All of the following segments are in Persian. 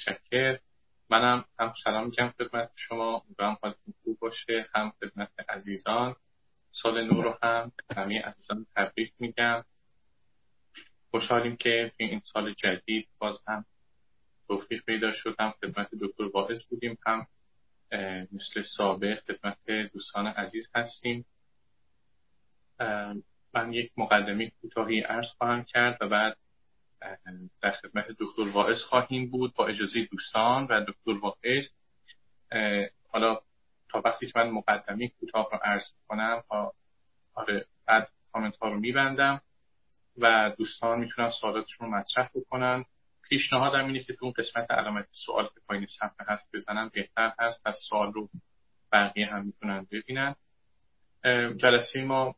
شکر منم هم سلام میگم خدمت شما. امیدوارم حالتون خوب باشه. هم خدمت عزیزان. سال نو رو هم همه عزیزان تبریک میگم. خوشحالیم که این سال جدید باز هم توفیق پیدا شد. هم خدمت دکتر واعظ بودیم هم مثل سابق خدمت دوستان عزیز هستیم. من یک مقدمه کوتاهی عرض خواهم کرد و بعد در خدمت دکتر واعظ خواهیم بود با اجازه دوستان و دکتر واعظ حالا تا وقتی که من مقدمه کوتاه رو عرض کنم آره بعد کامنت ها رو میبندم و دوستان می‌تونن سوالاتشون رو مطرح بکنن. پیشنهادم اینه که تو اون قسمت علامت سوال که پایین صفحه هست بزنن بهتر هست از سوال رو بقیه هم می‌تونن ببینن. جلسه ما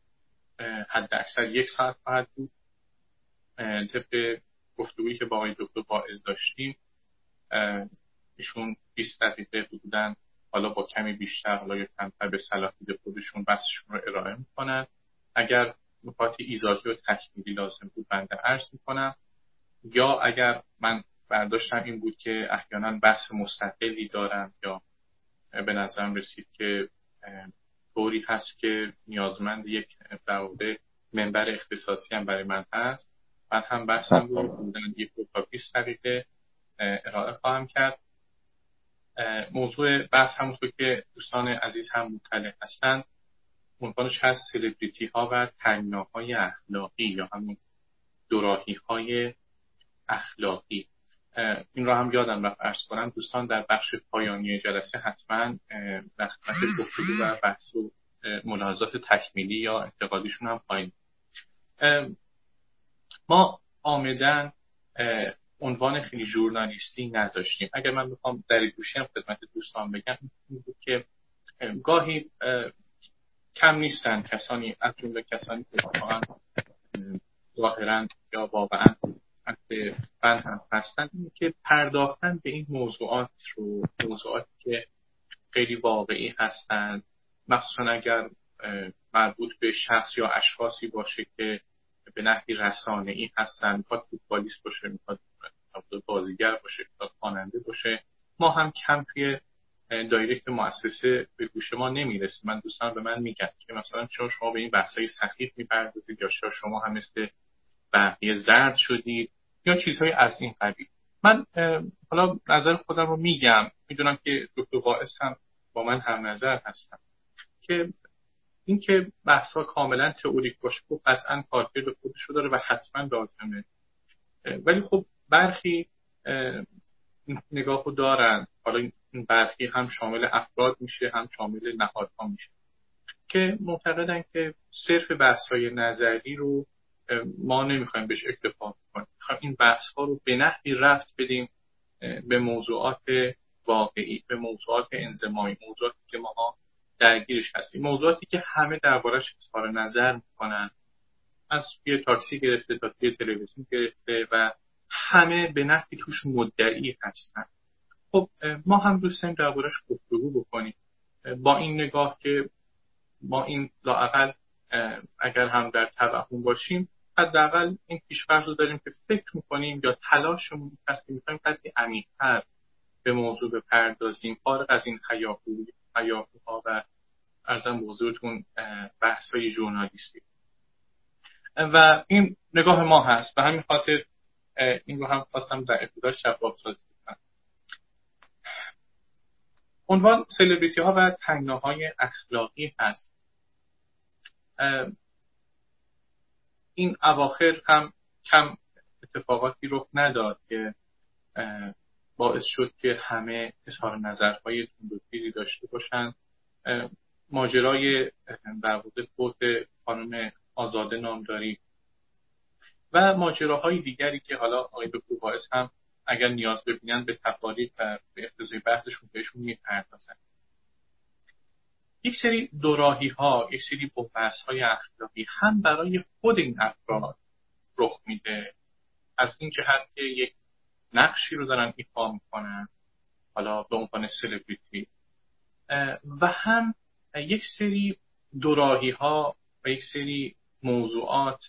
حد اکثر یک ساعت خواهد بود. طبق گفتگویی که با آقای دکتر باعث داشتیم ایشون 20 دقیقه بودن حالا با کمی بیشتر حالا کمتر به صلاحیت خودشون بحثشون رو ارائه می‌کنن. اگر نکات ایزادی و تکمیلی لازم بود بنده عرض می‌کنم. یا اگر من برداشتم این بود که احیانا بحث مستقلی دارم یا به نظرم رسید که طوری هست که نیازمند یک در منبر اختصاصی هم برای من هست. من هم بحثم رو بودن یک تا 20 دقیقه ارائه خواهم کرد. موضوع بحث همونطور که دوستان عزیز هم مطلع هستند عنوانش هست سلبریتی ها و تنگناهای اخلاقی یا همون دوراهی های اخلاقی این را هم یادم رفت ارز کنم. دوستان در بخش پایانی جلسه حتما در خدمت گفتگو و بحث و ملاحظات تکمیلی یا انتقادیشون هم پایین ما آمدن عنوان خیلی ژورنالیستی نذاشتیم. اگر من بخوام در گوشی هم خدمت دوستان بگم بود که گاهی کم نیستن کسانی از جمله کسانی که واقعا ظاهرا یا واقعا فن هم هستن که پرداختن به این موضوعات رو موضوعاتی که خیلی واقعی هستند مخصوصا اگر مربوط به شخص یا اشخاصی باشه که به نحوی رسانه ای هستن می‌خواد فوتبالیست باشه می‌خواد بازیگر باشه می‌خواد خواننده باشه. ما هم کم توی دایرکت مؤسسه به گوش ما نمی‌رسیم من دوستان به من میگن که مثلا چرا شما به این بحثای سخیف می‌پردازید یا شما هم مثل بقیه زرد شدید یا چیزهای از این قبیل. من حالا نظر خودم رو میگم. می‌دونم که دکتر واعظ هم با من هم نظر هستم که اینکه بحث ها کاملا تئوریک باشه خب قطعا کارکرد خودش رو داره و حتما لازمه ولی خب برخی نگاه رو دارن. حالا این برخی هم شامل افراد میشه هم شامل نهادها میشه. که معتقدن که صرف بحث های نظری رو ما نمی‌خوایم بهش اکتفا کنیم. می‌خوایم این بحث ها رو به نحوی رفت بدیم به موضوعات واقعی به موضوعات انزمایی موضوعاتی که ما درگیرش هستیم. موضوعاتی که همه دربارش اظهار نظر می‌کنن. از توی تاکسی گرفته تا توی تلویزیون گرفته و همه به نحوی توش مدعی هستن. خب ما هم دوست داریم دربارش گفتگو بکنیم. با این نگاه که ما این لاقل اگر هم در توهم باشیم حداقل این پیشفرض رو داریم که فکر می‌کنیم یا تلاشمون هست که می‌خوایم خیلی عمیقتر به موضوع بپردازیم. فارغ از این ها و ارزم موضوعتون بحث های ژورنالیستی. و این نگاه ما هست. به همین خاطر این رو هم خواستم در ابتدا شفاف سازی کنم عنوان سلبریتی ها و تنگناهای اخلاقی هست. این اواخر هم کم اتفاقاتی رخ نداد که باعث شد که همه اظهار نظرهای تندوتیزی داشته باشند ماجرای واقع فوت خانم آزاده نامداری و ماجراهای دیگری که حالا آقای دکتر باعث هم اگر نیاز ببینن به تقاریب و به اقتضای بحثشون بهشون می‌پردازن. یک سری دوراهی ها یک سری بحث های اخلاقی هم برای خود این افراد رخ میده. از این جهت که یک نقشی رو دارن ایفا می‌کنن. حالا به عنوان سلبریتی و هم یک سری دوراهی ها و یک سری موضوعات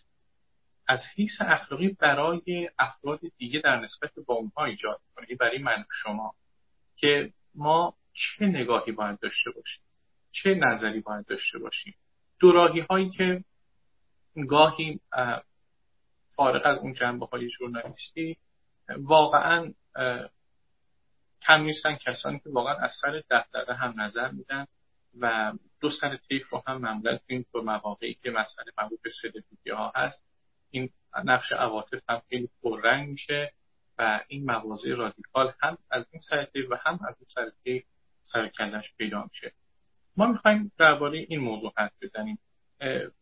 از حیث اخلاقی برای افراد دیگه در نسبت با اونها ایجاد کنه برای من شما که ما چه نگاهی باید داشته باشیم چه نظری باید داشته باشیم. دوراهی هایی که گاهی فارغ از اون جنبه های ژورنالیستی واقعا کم نیستن کسانی که واقعا از سر دفتره هم نظر میدن و دو سر طیف رو هم معمولا تو این مواقعی که مسئله مربوط به سلبریتی ها هست این نقش عواطف هم خیلی پررنگ میشه و این مواضع رادیکال هم از این سر و هم از اون سر سر پیدا میشه. ما می‌خوایم درباره این موضوع حرف بزنیم.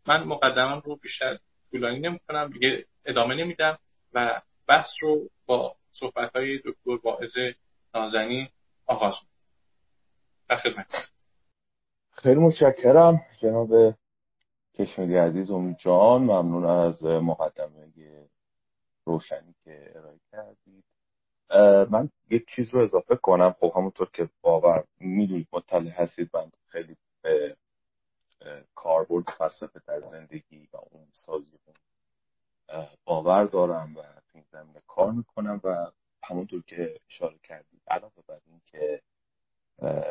من مقدمم رو بیشتر طولانی نمی‌کنم دیگه ادامه نمیدم و بحث رو با صحبت های دکتر واعظ نازنین آغاز می‌کنم. خیلی متشکرم جناب کشمیری عزیز امید جان. ممنون از مقدمه روشنی که ارائه کردید. من یک چیز رو اضافه کنم. خب همونطور که باور می‌دونید مطلع هستید. من خیلی به کاربرد فلسفه در زندگی و اون سازی باور دارم و این زمینه کار می‌کنم و همونطور که اشاره کردید. علاوه بر این که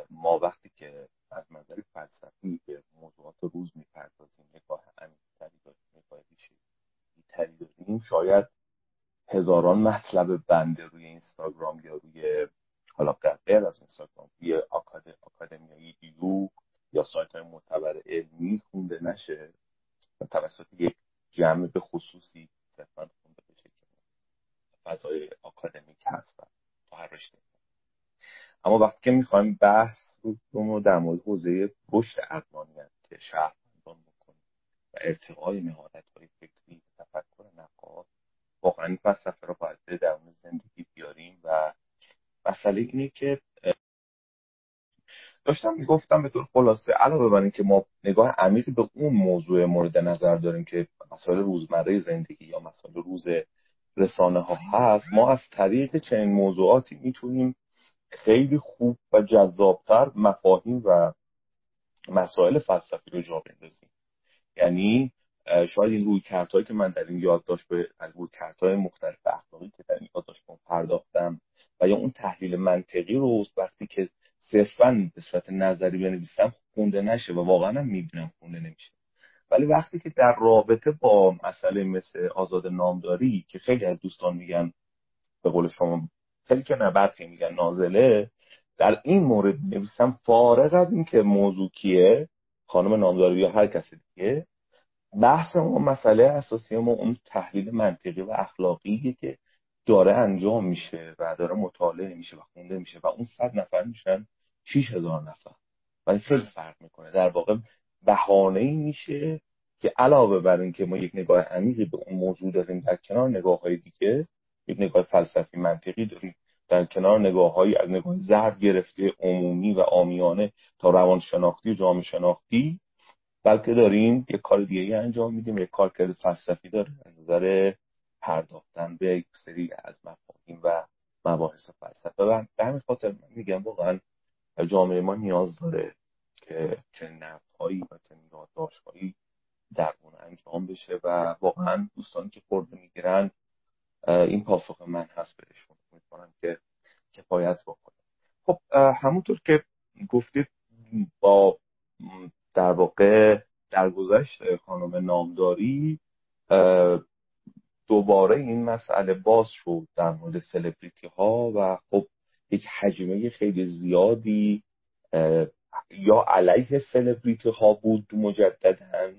ما وقتی که از نظر فلسفی به موضوعات روز می‌پردازیم نگاه عمیقتری داریم نگاه تری داریم شاید هزاران مطلب بنده روی اینستاگرام یا روی حالا غیر از اینستاگرام روی آکادمیای ایو یا سایت های معتبر علمی خونده نشه. و توسط یک جمع به خصوصی صرفا فضای آکادمیک هست و تو هر رشته. اما وقتی که می‌خوایم بحث رو در مورد حوزه رشد اقلانیت شهروندان بکنیم و ارتقای مهارت های فکری تفکر نقاد واقعا این فلسفه رو باید درون زندگی بیاریم و مسئله اینه که داشتم می‌گفتم به طور خلاصه علاوه بر اینکه ما نگاه عمیقی به اون موضوع مورد نظر داریم که مسائل روزمره زندگی یا مسائل روز رسانه ها هست ما از طریق چنین موضوعاتی می‌تونیم خیلی خوب و جذابتر مفاهیم و مسائل فلسفی رو جا بندازیم. یعنی شاید این روی کرتهایی که من در این یادداشت به روی کرتهای مختلف اخلاقی که در این یادداشت پرداختم و یا اون تحلیل منطقی رو وقتی که صرفا به صورت نظری بنویسم خونده نشه و واقعا هم می‌بینم خونده نمیشه. ولی وقتی که در رابطه با مسئله مثل آزاد نامداری که خیلی از دوستان میگن به قول شما خیلی که نه میگن نازله در این مورد نویسم فارغ از اینکه موضوع کیه خانم نامداری یا هر کسی دیگه بحث ما مسئله اساسی ما اون تحلیل منطقی و اخلاقی که داره انجام میشه و داره مطالعه میشه و خونده میشه و اون صد نفر میشن 6000 نفر. ولی خیلی فرق می‌کنه. در واقع بهانه ای میشه که علاوه بر اینکه ما یک نگاه عمیقی به اون موضوع داریم در کنار نگاه های دیگه یک نگاه فلسفی منطقی داریم. در کنار نگاه های از نگاه زرد گرفته عمومی و آمیانه تا روانشناختی و جامعه شناختی بلکه داریم یک کار دیگه انجام میدیم یک کار فلسفی داره از نظر پرداختن به یک سری از مفاهیم و مباحث فلسفه. و به همین خاطر من میگم واقعا جامعه ما نیاز داره که چه نقدهایی و چه یادداشتهایی در اون انجام بشه و واقعا دوستانی که خورده می‌گیرن این پاسخ من هست بهشون. می‌کنم که کفایت بکنه خب همونطور که گفتید با در واقع در گذشت خانم نامداری دوباره این مسئله باز شد در مورد سلبریتی ها و خب یک حجمه خیلی زیادی یا علیه سلبریتی ها بود مجددا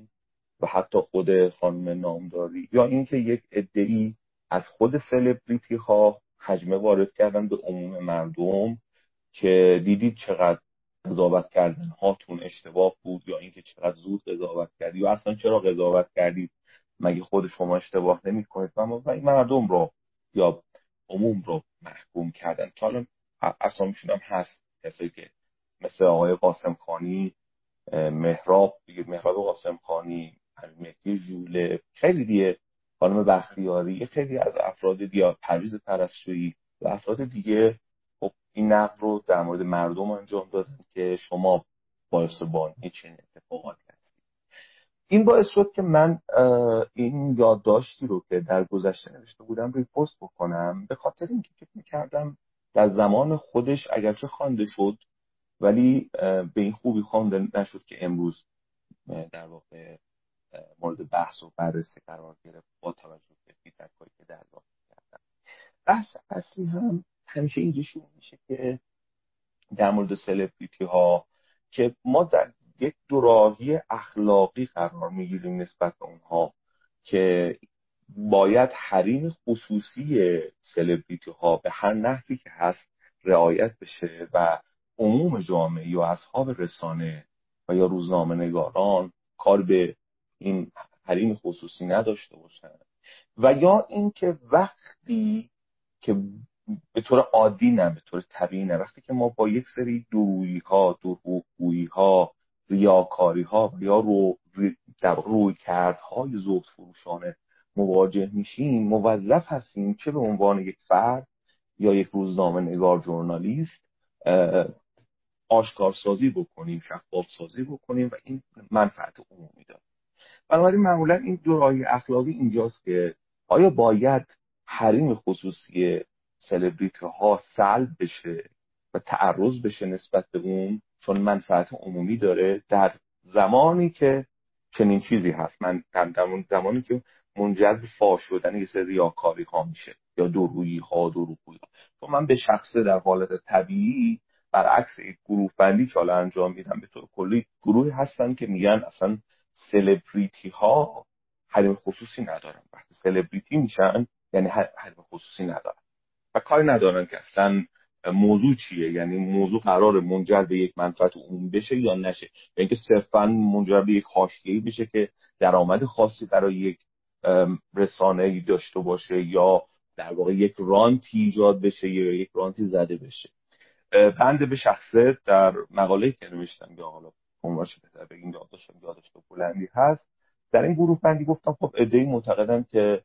و حتی خود خانم نامداری یا اینکه یک ادعی از خود سلبریتی ها حجمه وارد کردن به عموم مردم که دیدید چقدر قضاوت کردن هاتون اشتباه بود یا اینکه چقدر زود قضاوت کردی یا اصلا چرا قضاوت کردید؟ مگه خود شما اشتباه نمی کنید و این مردم رو یا عموم رو محکوم کردن. تا الان اسامیشون هم هست کسایی که مثل آقای قاسم خانی مهراب دیگه مهراب قاسم خانی مهدی جوله خیلی دیگه خانم بختیاری خیلی از افراد دیگه پرویز پرستویی و افراد دیگه. خب این نقد رو در مورد مردم انجام دادن که شما باعث بانی چنین اتفاقاتی این باعث شد که من این یادداشتی رو که در گذشته نوشته بودم ریپوست بکنم به خاطر اینکه فکر می‌کردم در زمان خودش اگرچه خوانده شد ولی به این خوبی خوانده نشد که امروز در واقع مورد بحث و بررسی قرار گرفت با توجه به فیدبک که دریافت کردم. بحث اصلی هم همیشه اینجا شروع میشه که در مورد سلبریتی ها که ما در یک دوراهی اخلاقی قرار می‌گیریم نسبت به اونها که باید حریم خصوصی سلبریتی ها به هر نحوی که هست رعایت بشه و عموم جامعه یا اصحاب رسانه و یا روزنامه نگاران کار به این حریم خصوصی نداشته باشن. و یا اینکه وقتی که به طور عادی نه به طور طبیعی نه وقتی که ما با یک سری درویی ها دروغگویی ها ریاکاری ها یا رو در روی کردهای زود فروشانه مواجه میشیم موظف هستیم چه به عنوان یک فرد یا یک روزنامه نگار ژورنالیست آشکارسازی بکنیم شفاف سازی بکنیم و این منفعت عمومی داره. بنابراین معمولا این دورایی اخلاقی اینجاست که آیا باید حریم خصوصی سلبریتی ها سلب بشه و تعرض بشه نسبت به اون؟ چون منفعت عمومی داره در زمانی که چنین چیزی هست. من در زمانی که منجر به فاش شدن یه سری ریاکاری ها میشه یا درویی ها دروغگویی ها چون من به شخصه در حالت طبیعی برعکس یک گروه بندی که حالا انجام میدم به طور کلی گروهی هستن که میگن اصلا سلبریتی ها حریم خصوصی ندارن. وقتی سلبریتی میشن یعنی حریم خصوصی ندارن. و کاری ندارن که اصلا موضوع چیه؟ یعنی موضوع قرار منجر به یک منفعت عمومی بشه یا نشه؟ یا اینکه صرفا منجر به یک حاشیه‌ای بشه که درآمد خاصی برای یک رسانه داشته باشه یا در واقع یک رانتی ایجاد بشه یا یک رانتی زده بشه؟ بنده به شخصه در مقاله که نوشتم یا حالا عنوانش بهتر بگیم یادداشت یادداشت بلندی هست. در این گروه بندی گفتم خب ای معتقدن که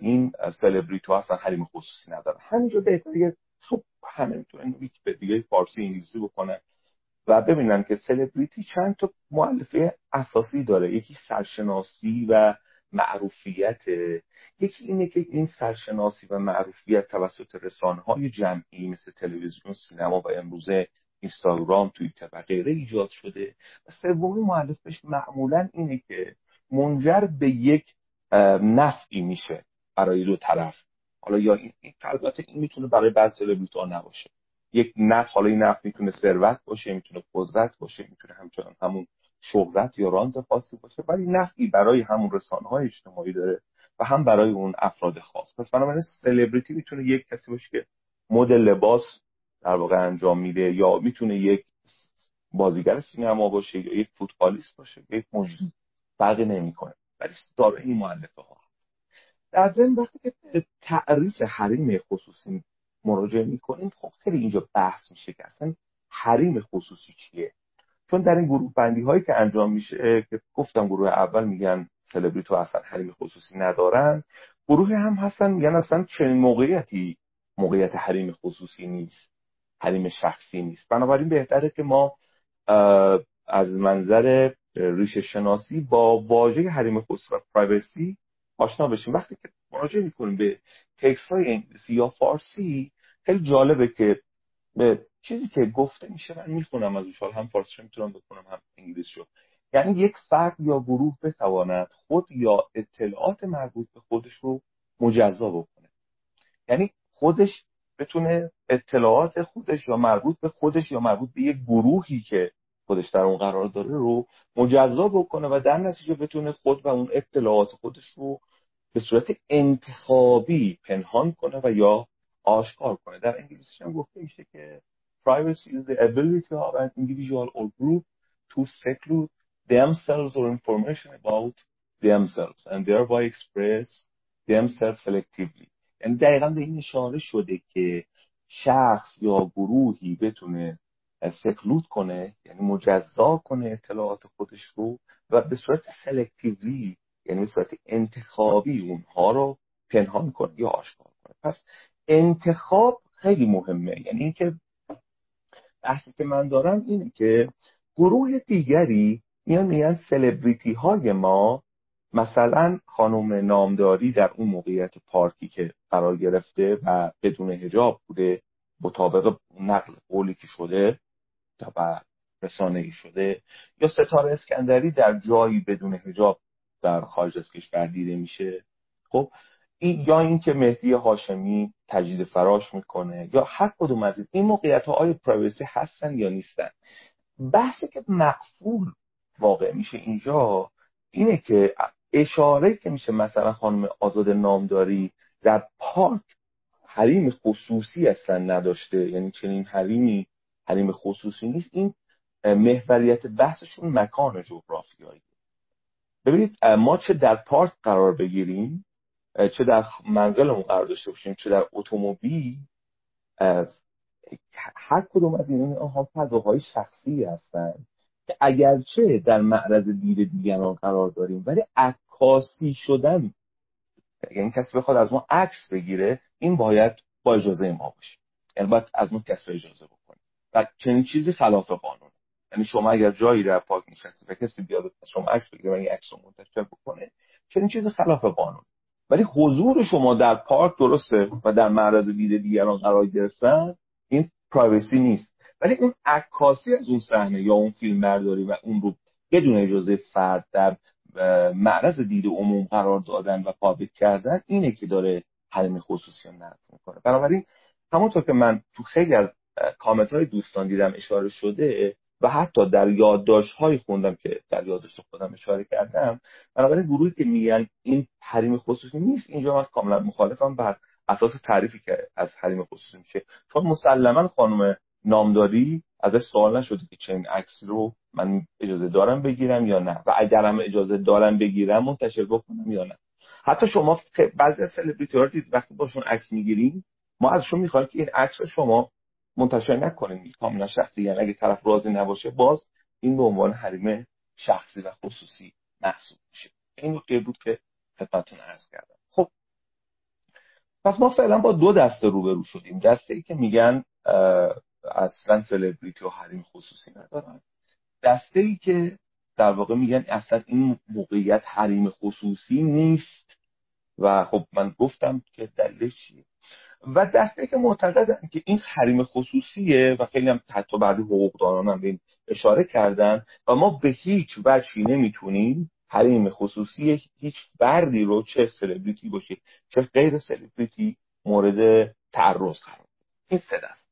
این سلبریتی اصلا حریم خصوصی ندارن. همینجا بهتره خب همه می‌تونن دیگه فارسی انگلیسی بکنن و ببینن که سلبریتی چند تا معلفه اساسی داره. یکی سرشناسی و معروفیت یکی اینه که این سرشناسی و معروفیت توسط رسانه های جمعی مثل تلویزیون سینما و امروزه اینستاگرام توییتر و غیره ایجاد شده. و سومی معلفش معمولا اینه که منجر به یک نفعی میشه برای دو طرف. حالا یا این البته این می‌تونه برای بعض سلبریتی نباشه. یک نفع حالا این نفع می‌تونه ثروت باشه می‌تونه قدرت باشه می‌تونه همچنان همون شهرت یا رانت خاصی باشه ولی نفعی برای همون رسانه های اجتماعی داره و هم برای اون افراد خاص. پس بنابراین سلبریتی می‌تونه یک کسی باشه که مدل لباس در واقع انجام میده یا می‌تونه یک بازیگر سینما باشه یا یک فوتبالیست باشه یک مجری فرقی نمی‌کنه. ولی دارای مؤلفه ها در ضمن وقتی که تعریف حریم خصوصی مراجعه می‌کنیم خب خیلی اینجا بحث میشه که اصلا حریم خصوصی چیه؟ چون در این گروه بندی هایی که انجام میشه که گفتم گروه اول میگن سلبریتی اصلا حریم خصوصی ندارن گروه هم هستن میگن اصلا چنین موقعیتی موقعیت حریم خصوصی نیست حریم شخصی نیست. بنابراین بهتره که ما از منظر ریشه شناسی با واژه حریم خصوصی و پرایوسی آشنا بشیم. وقتی که مراجعه می‌کنیم به تکس های انگلیسی یا فارسی خیلی جالبه که به چیزی که گفته میشه من می‌خونم از حال هم فارسی می‌تونم بکنم هم انگلیسی رو. یعنی یک فرد یا گروه بتواند خود یا اطلاعات مربوط به خودش رو مجزا بکنه. یعنی خودش بتونه اطلاعات خودش یا مربوط به خودش یا مربوط به یک گروهی که خودش در اون قرار داره رو مجزا بکنه و در نتیجه بتونه خود و اون اطلاعات خودش رو به صورت انتخابی پنهان کنه و یا آشکار کنه. در انگلیسی هم گفته میشه که privacy is the ability of an individual or group to seclude themselves or information about themselves and thereby express themselves selectively. یعنی دقیقا به این اشاره شده که شخص یا گروهی بتونه سکلود کنه یعنی مجزا کنه اطلاعات خودش رو و به صورت سلکتیولی یعنی به صورت انتخابی اونها رو پنهان کنه یا آشکار کنه. پس انتخاب خیلی مهمه. یعنی اینکه بحثی که من دارم اینه که گروه دیگری میان میگن سلبریتی های ما مثلا خانم نامداری در اون موقعیت پارکی که قرار گرفته و بدون هجاب بوده مطابق نقل قولی که شده و رسانه ای شده یا ستاره اسکندری در جایی بدون هجاب در خارج از کشور دیده میشه. خب این یا اینکه مهدی هاشمی تجدید فراش می‌کنه یا هر کدوم از این موقعیت ها آیا پرایوسی هستن یا نیستن؟ بحثی که مقفول واقع میشه اینجا اینه که اشاره که میشه مثلا خانم آزاد نامداری در پارک حریم خصوصی اصلا نداشته یعنی چنین حریمی حریم خصوصی نیست این محوریت بحثشون مکان جغرافیایی. ببینید ما چه در پارک قرار بگیریم؟ چه در منزلمون قرار داشته باشیم چه در اتومبیل هر کدوم از این آنها فضاهای شخصی هستند که اگرچه در معرض دید دیگران قرار داریم ولی عکاسی شدن یعنی کسی بخواد از ما عکس بگیره این باید با اجازه ما باشه. یعنی باید از ما کسی اجازه بکنه. و چنین چیزی خلاف قانون یعنی شما اگر جایی در پاک نشستی و کسی بیاد از شما عکس بگیره و این عکس رو منتشر بکنه چنین چیزی خلاف قانون ولی حضور شما در پارک درسته و در معرض دید دیگران قرار گرفتن؟ این پرایوسی نیست. ولی اون عکاسی از اون صحنه یا اون فیلم برداری و اون رو بدون اجازه فرد در معرض دید عموم قرار دادن و پابلیک کردن اینه که داره حریم خصوصی رو نقض می‌کنه. بنابراین همونطور که من تو خیلی از کامنت های دوستان دیدم اشاره شده و حتی در یادداشت های خوندم که در یادداشت خودم اشاره کردم بنابراین گروهی که میگن این حریم خصوصی نیست اینجا من کاملا مخالفم بر اساس تعریفی که از حریم خصوصی میشه. چون مسلما خانم نامداری ازش سوال نشده که چنین عکس رو من اجازه دارم بگیرم یا نه. و اگرم اجازه دارم بگیرم منتشر بکنم یا نه. حتی شما بعضی از سلبریتی ها دید وقتی باشون عکس می‌گیریم ما ازشون می‌خوایم که این عکس شما منتشر نکنیم کاملا شخصی یعنی اگه طرف راضی نباشه باز این به عنوان حریم شخصی و خصوصی محسوب میشه. این نکته بود که خدمتتون عرض کردم. خب پس ما فعلا با دو دسته روبرو شدیم. دسته ای که میگن اصلا سلبریتی و حریم خصوصی ندارن. دسته ای که در واقع میگن اصلا این موقعیت حریم خصوصی نیست. و خب من گفتم که دلیلش چیه؟ و دسته که معتقدن که این حریم خصوصیه و خیلی هم حتی بعضی حقوقدانان هم به این اشاره کردن و ما به هیچ وجهی نمی‌تونیم حریم خصوصی هیچ فردی رو چه سلبریتی باشه چه غیر سلبریتی مورد تعرض قرار این سه دست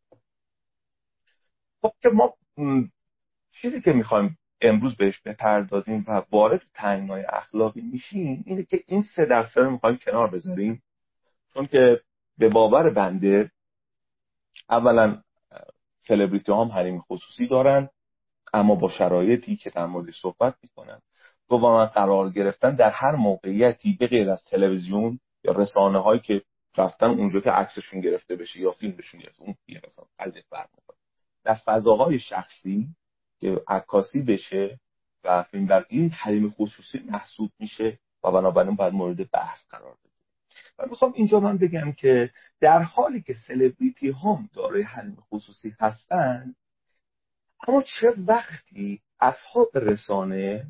خب که ما چیزی که می‌خوایم امروز بهش بپردازیم و وارد های اخلاقی میشیم اینه که این سه دسته رو می‌خوایم کنار بذاریم. چون که به باور بنده اولا سلبریتی هم حریم خصوصی دارن اما با شرایطی که در مورد صحبت می‌کنن. دوما قرار گرفتن در هر موقعیتی به غیر از تلویزیون یا رسانه هایی که رفتن اونجا که عکسشون گرفته بشه یا فیلمشون گرفته اون یه مثلا قضیه فرق در فضاهای شخصی که عکاسی بشه و فیلم در این حریم خصوصی محسوب میشه و بنابراین باید مورد بحث قرار و می‌خوام اینجا من بگم که در حالی که سلبریتی هم دارای حریم خصوصی هستن اما چه وقتی اصحاب رسانه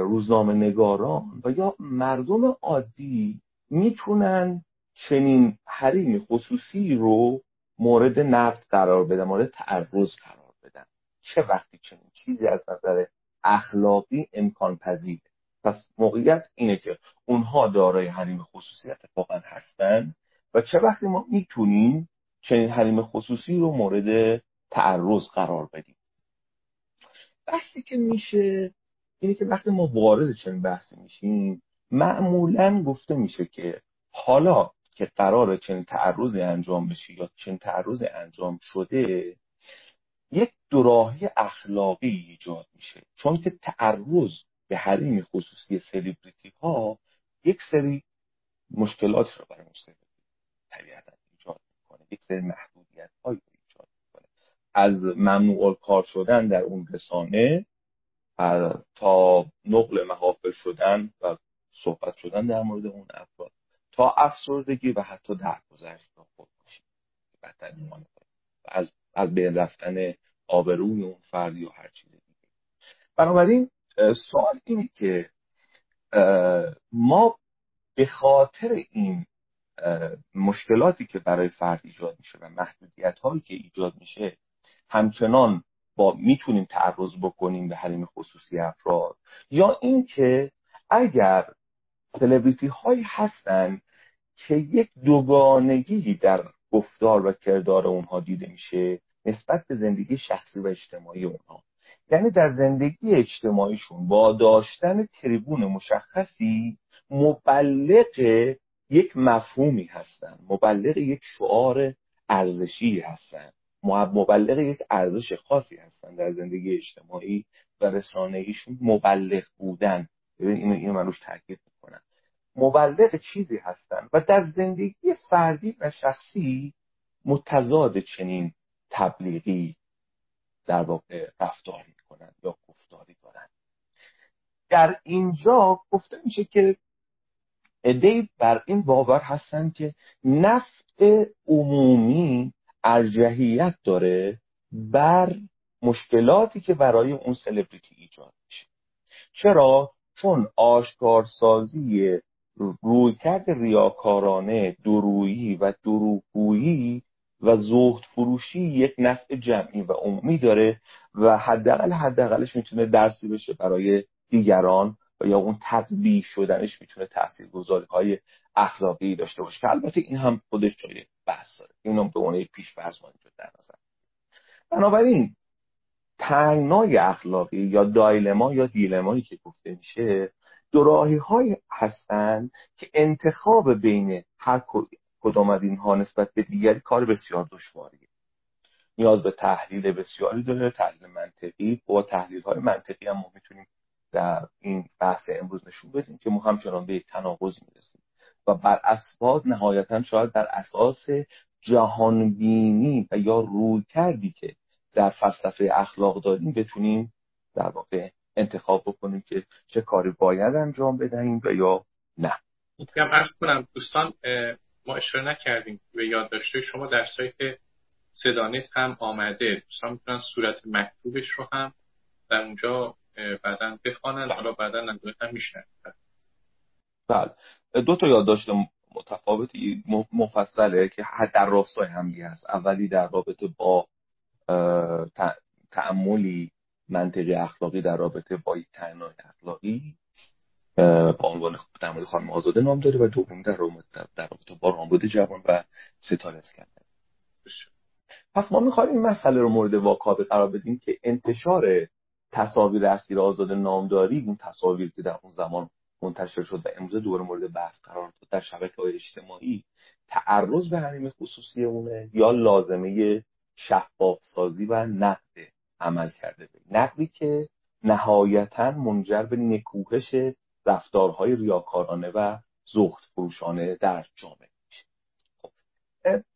روزنامه نگاران و یا مردم عادی می‌تونن چنین حریم خصوصی رو مورد نقد قرار بدن مورد تعرض قرار بدن. چه وقتی چنین چیزی از نظر اخلاقی امکان پذیره پس موقعیت اینه که اونها دارای حریم خصوصی اتفاقا هستن و چه وقتی ما می‌تونیم چنین حریم خصوصی رو مورد تعرض قرار بدیم. بحثی که میشه اینه که وقتی ما وارد چنین بحثی میشیم معمولا گفته میشه که حالا که قرار چنین تعرضی انجام بشه یا چنین تعرضی انجام شده یک دوراهی اخلاقی ایجاد میشه. چون که تعرض به حریم خصوصی سلیبریتی ها یک سری مشکلات رو برای مستقیم طبیعتا ایجاد می‌کنه یک سری محدودیت های ایجاد می‌کنه. از ممنوع کار شدن در اون رسانه تا نقل محافل شدن و صحبت شدن در مورد اون افراد تا افسردگی و حتی درگذشت و خودکشی بدتر و از از بین رفتن آبروی اون فرد یا هر چیز دیگه. بنابراین سوال اینه که ما به خاطر این مشکلاتی که برای فرد ایجاد میشه و محدودیت هایی که ایجاد میشه همچنان با می‌تونیم تعرض بکنیم به حریم خصوصی افراد. یا اینکه اگر سلبریتی هایی هستن که یک دوگانگی در گفتار و کردار اونها دیده میشه نسبت به زندگی شخصی و اجتماعی اونها. یعنی در زندگی اجتماعیشون با داشتن تریبون مشخصی مبلغ یک مفهومی هستن. مبلغ یک شعار ارزشی هستن. مبلغ یک ارزش خاصی هستن در زندگی اجتماعی و رسانه ایشون مبلغ بودن. ببین اینو من روش تاکید می‌کنم. مبلغ چیزی هستن و در زندگی فردی و شخصی متضاد چنین تبلیغی در واقع رفتار می‌کنن یا گفتاری دارن. در اینجا گفته میشه که ادهی بر این باور هستن که نفع عمومی ارجحیت داره بر مشکلاتی که برای اون سلبریتی ایجاد میشه. چرا؟ چون آشکارسازی رویکرد ریاکارانه درویی و دروغگویی و زهد فروشی یک نفع جمعی و عمومی داره و حداقل حداقلش می‌تونه درسی بشه برای دیگران و یا اون تطبیع شدنش می‌تونه تاثیرگذاری های اخلاقی داشته باشه که البته این هم خودش جای بحث داره. اینو به عنوان پیش فرض در نظر بنابراین تنگنای اخلاقی یا دایلما یا دیلمایی که گفته میشه دوراهی های هستند که انتخاب بین هر کدام از اینها نسبت به دیگری کار بسیار دشواریه. نیاز به تحلیل بسیاری داره تحلیل منطقی. با تحلیل های منطقی هم ما می‌تونیم در این بحث امروز نشون بدیم که ما همچنان به یک تناقض می‌رسیم و بر اساس نهایتا شاید در اساس جهانبینی و یا روی کردی که در فلسفه اخلاق داریم بتونیم در واقع انتخاب بکنیم که چه کاری باید انجام بدهیم و یا نه. می‌تونم ارز کنم دوستان ما اشاره نکردیم به یادداشته شما در سایت صدانت هم آمده. دوستان می‌تونن صورت مکتوبش رو هم در اونجا بعدا بخوانن حالا بعدا هم میشنن بله. دو تا یادداشت متفاوتی مفصله که در راستای هم هست. اولی در رابطه با تعملی منطقی اخلاقی در رابطه با یک تنای اخلاقی. با عنوان در مورد خانم آزاده نام داره و دوم در رابطه با رامبد جوان و ستاره اسکندر پس ما می‌خوایم این مسئله رو مورد واقع قرار بدیم که انتشار تصاویر اخیر آزاد نامداری اون تصاویر که در اون زمان منتشر شد و امروز دور مورد بحث قرار داد در شبکه های اجتماعی تعرض به حریم خصوصی اونه یا لازمه شفاف سازی و نقد عمل کرده به نقدی که نهایتا منجر به نکوهش رفتارهای ریاکارانه و زخت فروشانه در جامعه میشه. خب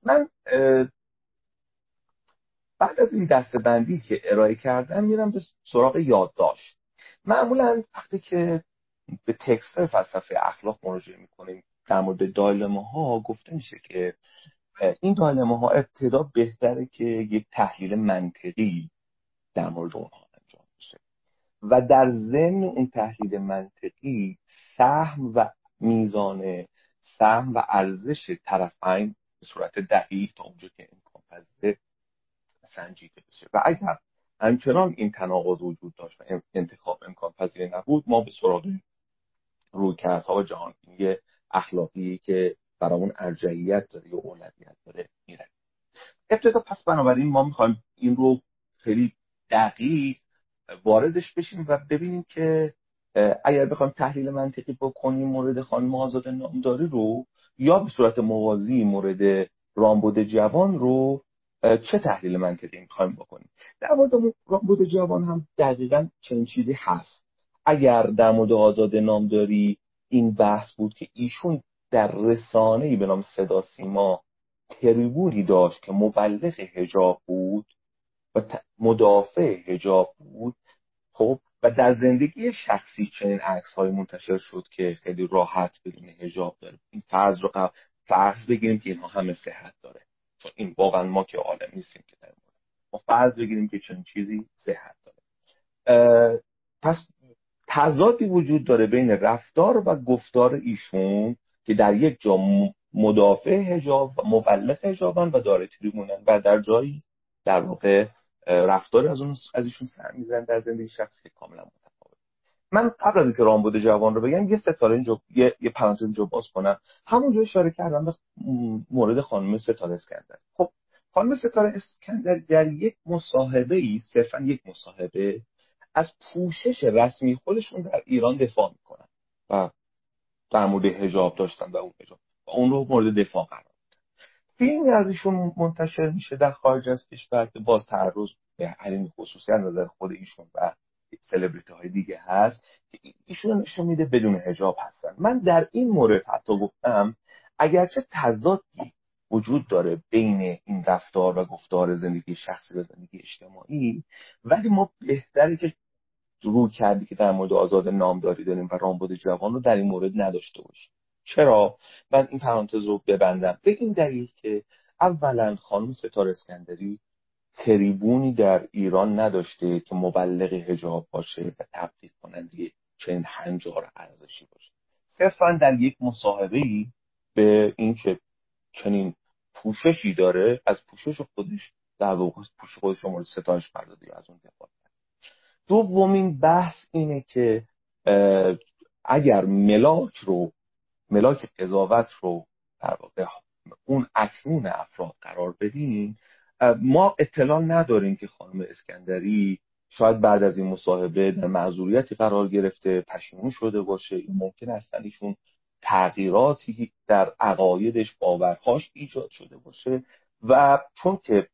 من بعد از این دستبندی که ارائه کردم میرم به سراغ یادداشت. معمولا وقتی که به تکست فلسفه اخلاق مراجعه می‌کنیم در مورد دایلما ها گفته میشه که این دایلما ها ابتدا بهتره که یک تحلیل منطقی در مورد اونها و در ضمن اون تحلیل منطقی سهم و میزان سهم و ارزش طرفین به صورت دقیق تا اونجا که امکان پذیره سنجیده بشه. و اگر همچنان این تناقض وجود داشت و انتخاب امکان پذیر نبود ما به سراغ رویکردها و جهانبینی اخلاقی که برامون ارجعیت داره یا اولویت داره میره ابتدا پس بنابراین ما می‌خوایم این رو خیلی دقیق واردش بشیم و ببینیم که اگر بخوایم تحلیل منطقی بکنیم مورد خانم آزاد نامداری رو یا به صورت موازی مورد رامبد جوان رو چه تحلیل منطقی می‌خوایم بکنیم؟ در مورد رامبد جوان هم دقیقا چنین چیزی هست. اگر در مورد آزاد نامداری این بحث بود که ایشون در رسانه‌ای به نام صدا سیما تریبونی داشت که مبلغ هجاب بود و مدافع هجاب بود. خب و در زندگی شخصی چنین عکس های منتشر شد که خیلی راحت بدون هجاب داره. این فرض رو فرض بگیریم که اینها همه صحت داره. چون این واقعا ما که عالم نیستیم که مورد. ما فرض بگیریم که چنین چیزی صحت داره. پس تضادی وجود داره بین رفتار و گفتار ایشون که در یک جا مدافع هجاب و مبلغ هجابن و داره تریبونن و در جایی در واقع رفتار از اون از ایشون سر می‌زنن در زندگی شخصی که کاملا متفاوت من قبل از اینکه رامبد جوان رو بگم یه ستاره اینجا یه, یه پرانتز اینجا باز کنم. همونجا اشاره کردم به مورد خانم ستاره اسکندر. خب خانم ستاره اسکندر در یک مصاحبه ای صرفا یک مصاحبه از پوشش رسمی خودشون در ایران دفاع می‌کنن و در مورد حجاب داشتن و اون حجاب. و اون رو مورد دفاع قرار فیلمی از ایشون منتشر میشه در خارج از کشور که باز تعرض به حریم خصوصی از نظر خود ایشون و سلبریتی های دیگه هست که ایشون نشون میده بدون حجاب هستن. من در این مورد حتی گفتم اگرچه تضادی وجود داره بین این رفتار و گفتار زندگی شخصی و زندگی اجتماعی ولی ما بهتره که رو کردی که در مورد آزاد نامداری داریم و رامبد جوان رو در این مورد نداشته باشیم. چرا؟ من این پرانتز رو ببندم. به این دلیل که اولا خانم ستار اسکندری تریبونی در ایران نداشته که مبلغ هجاب باشه و تبدیل کننده چنین هنجار ارزشی باشه. صرفا در یک مصاحبه ای به اینکه چنین پوششی داره از پوشش خودش در واقع پوشش خودش رو مورد ستایش پرداده از اون دفاع دومین بحث اینه که اگر ملاک رو ملاک قضاوت رو در واقع اون اکنون افراد قرار بدیم ما اطلاع نداریم که خانم اسکندری شاید بعد از این مصاحبه در معذوریتی قرار گرفته پشیمون شده باشه ممکن است ایشون تغییراتی در عقایدش باورهاش ایجاد شده باشه. و چون که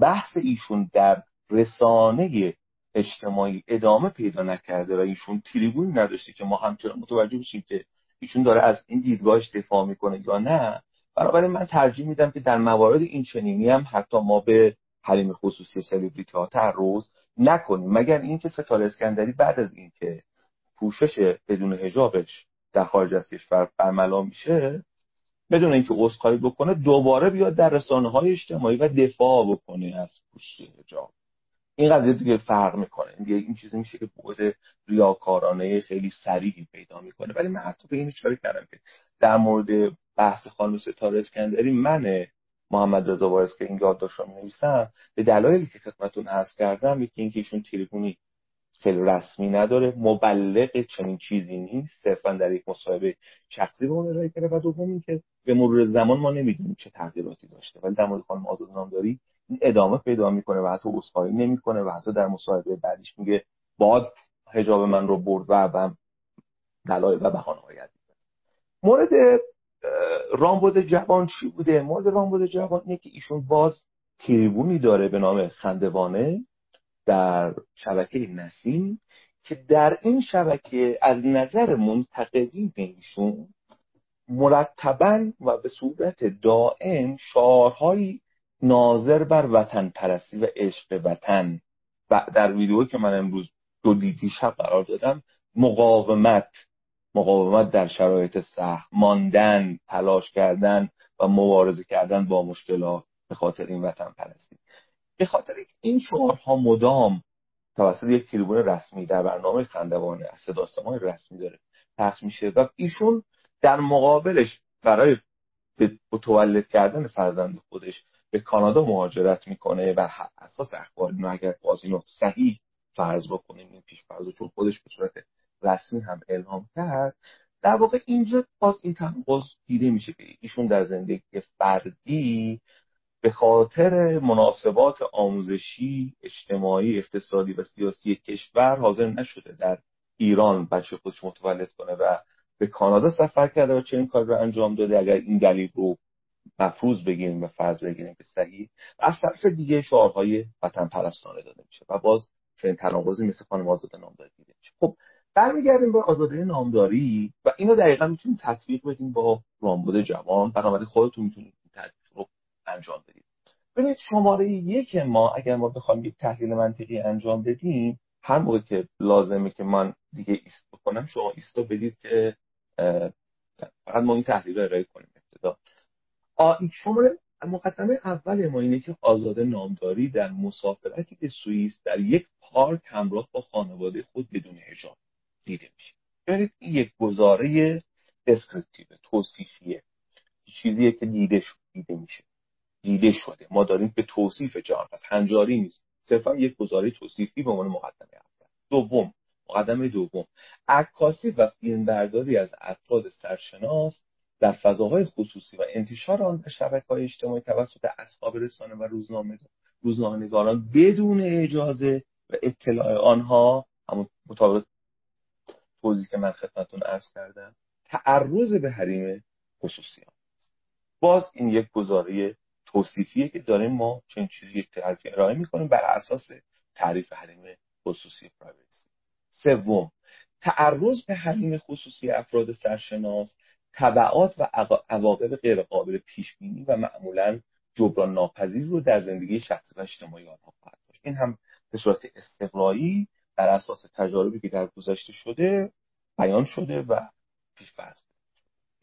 بحث ایشون در رسانه اجتماعی ادامه پیدا نکرده و ایشون تریبونی نداشته که ما همچنان متوجه بشیم که ایشون داره از این دیدگاهش دفاع می‌کنه یا نه بنابراین من ترجیح میدم که در موارد این چنینی هم حتی ما به حریم خصوصی سلبریتی ها تعرض نکنیم. مگر اینکه ستاره اسکندری بعد از اینکه پوشش بدون حجابش در خارج از کشور برملا میشه بدون اینکه عذرخواهی بکنه دوباره بیاد در رسانه های اجتماعی و دفاع بکنه از پوشش حجاب. این قضیه دیگه فرق می‌کنه. دیگه این چیزی میشه که بعد ریاکارانه خیلی سریعی پیدا می‌کنه. ولی من حتی به این اشاره کردم که در مورد بحث خانم ستاره اسکندری من محمد رضا وارث که این یادداشت رو نویسم به دلایلی که خدمتتون عرض کردم یکی اینکه ایشون تلفنی خیلی رسمی نداره مبلغ چنین چیزی نیست صرفا در یک مصاحبه شخصی به اون ارائه کرده و دوم اینکه به مرور زمان ما نمی‌دونیم چه تغییراتی داشته. ولی در مورد خانم آزاد نامداری ادامه پیدا می‌کنه و حتی عذرخواهی نمی‌کنه و حتی در مصاحبه بعدیش میگه باد حجاب من رو برد و دلایل و بهانه مورد رامبد جوان چی بوده؟ مورد رامبد جوان اینه که ایشون باز تریبونی داره به نام خندوانه در شبکه نسیم که در این شبکه از نظر منتقدین ایشون مرتبا و به صورت دائم شعارهایی ناظر بر وطن پرستی و عشق وطن. و در ویدیویی که من امروز دو دیدی شب قرار دادم مقاومت مقاومت در شرایط سخت ماندن تلاش کردن و مبارزه کردن با مشکلات به خاطر این وطن پرستی به خاطر این شعارها مدام توسط یک تریبون رسمی در برنامه خندوانه از صدا رسمی داره پخش میشه و ایشون در مقابلش برای به متولد کردن فرزند خودش به کانادا مهاجرت می‌کنه و اساس اخبار اینو اگر باز اینو صحیح فرض بکنیم این پیش فرض چون خودش به صورت رسمی هم اعلام کرد در واقع اینجا باز این تناقض دیده میشه که ایشون در زندگی فردی به خاطر مناسبات آموزشی اجتماعی اقتصادی و سیاسی کشور حاضر نشده در ایران بچه خودش متولد کنه و به کانادا سفر کرده و چنین کار رو انجام داده. اگر این دلیل رو مفروض بگیریم و فرض بگیریم که صحیح از طرف دیگه شعارهای وطن پرستانه داده میشه و باز چنین تناقضی مثل خانم آزاده نامداری دیده میشه خب برمیگردیم به آزادی نامداری و اینو دقیقا می‌تونیم تطبیق بدیم با رامبد جوان. بنابراین خودتون می‌تونید این تطبیق رو انجام بدید. ببینید شماره یک ما اگر ما بخوایم یک تحلیل منطقی انجام بدیم هر موقع که لازمه که من دیگه ایست بکنم شما ایستا بدید که فقط ما این تحلیل رو ارائه کنیم. ابتدا. شماره مقدمه اول ما اینه که آزاده نامداری در مسافرتی به سوئیس در یک پارک همراه با خانواده خود بدون حجاب دیده میشه. این یک گزاره دسکریپتیو توصیفیه. چیزیه که دیده شد دیده میشه. دیده شده. ما داریم به توصیف جهان. پس هنجاری نیست. صرفا یک گزاره توصیفی به عنوان مقدمه اول. دوم. مقدمه دوم. عکاسی و فیلمبرداری از افراد سرشناس در فضاهای خصوصی و انتشار آن در شبکه های اجتماعی توسط اصحاب رسانه و روزنامه روزنامه‌نگاران بدون اجازه و اطلاع آنها همون مطابق توضیحی که من خدمتتون عرض کردم تعرض به حریم خصوصی باز این یک گزاره توصیفیه که داریم ما چنین چیزی یک تعریف ارائه می‌کنیم بر اساس تعریف حریم خصوصی پرایوسی. سوم تعرض به حریم خصوصی افراد سرشناس تبعات و عواقب غیرقابل پیش بینی و معمولا جبران ناپذیر رو در زندگی شخصی و اجتماعی آنها خواهد داشت. این هم به صورت استقرایی بر اساس تجاربی که در گذشته شده بیان شده و پیش فرض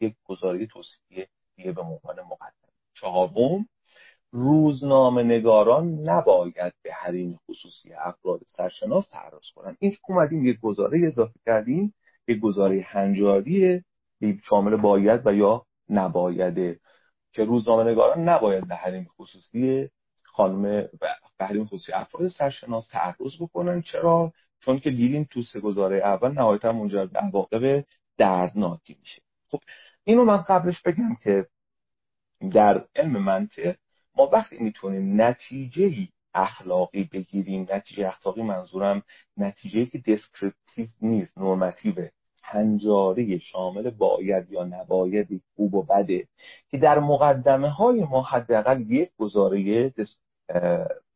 یک گزاره توصیفی دیگه به عنوان مقدم چهارم روزنامه نگاران نباید به حریم خصوصی افراد سرشناس تعرض کنند. این اومدیم یک گزاره اضافه کردیم. یک گزاره هنجاریه. شامل باید و یا نبایده که روزنامه نگاران نباید به حریم خصوصی خانم به حریم خصوصی افراد سرشناس تعرض بکنن. چرا؟ چون که دیدیم تو سه گزاره اول نهایتا منجر به عواقب دردناکی میشه. خب اینو من قبلش بگم که در علم منطق ما وقتی می‌تونیم نتیجه اخلاقی بگیریم نتیجه اخلاقی منظورم نتیجه که دسکریپتیو نیست نورماتیوه هنجاری شامل باید یا نباید خوب و بده که در مقدمه های ما حداقل یک گزاره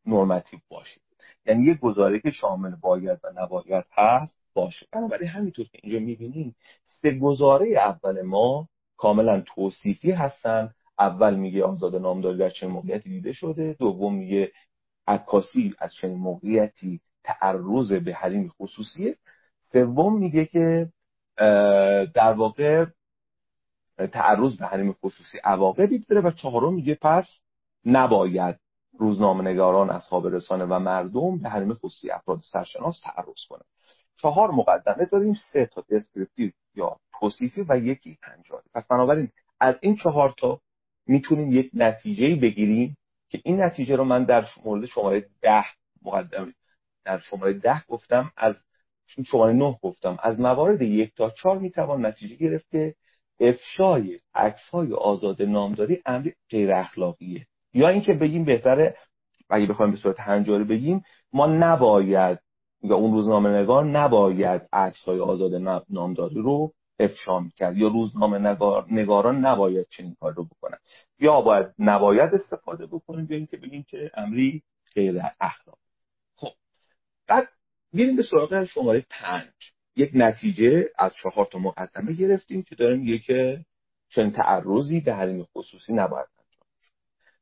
نورماتیو باشه. یعنی یک گزاره که شامل باید و نباید هست باشه. بنابراین همینطور که اینجا می‌بینیم سه گزاره اول ما کاملا توصیفی هستن. اول میگه آزاد نامداری در چنین موقعیتی دیده شده. دوم میگه عکاسی از چنین موقعیتی تعرض به حریم خصوصیه. سوم میگه که در واقع تعرض به حریم خصوصی عواقبی داره و چهارم میگه پس نباید روزنامه نگاران اصحاب رسانه و مردم به حریم خصوصی افراد سرشناس تعرض کنند چهار مقدمه داریم سه تا دسکریپتیو یا توصیفی و یکی هنجاری. پس بنابراین از این چهار تا می‌تونیم یک نتیجه بگیریم که این نتیجه رو من در مورد شماره ده مقدمه در شماره ده گفتم از شماره نه گفتم از موارد یک تا چهار می‌توان نتیجه گرفت که افشای عکس های آزاد نامداری امر غیر اخلاقیه. یا اینکه بگیم بهتره اگه بخوایم به صورت هنجاری بگیم ما نباید یا اون روزنامه نگار نباید عکس های آزاد نامداری رو افشا کرد یا روزنامه نگار... نگاران نباید چنین کار رو بکنن. یا باید نباید استفاده بکنیم یا اینکه بگیم که امری غیر اخلاق خب بعد میریم به سراغ شماره پنج. یک نتیجه از چهار تا مقدمه گرفتیم که داریم میگه که چنین تعرضی به حریم خصوصی نباید انجام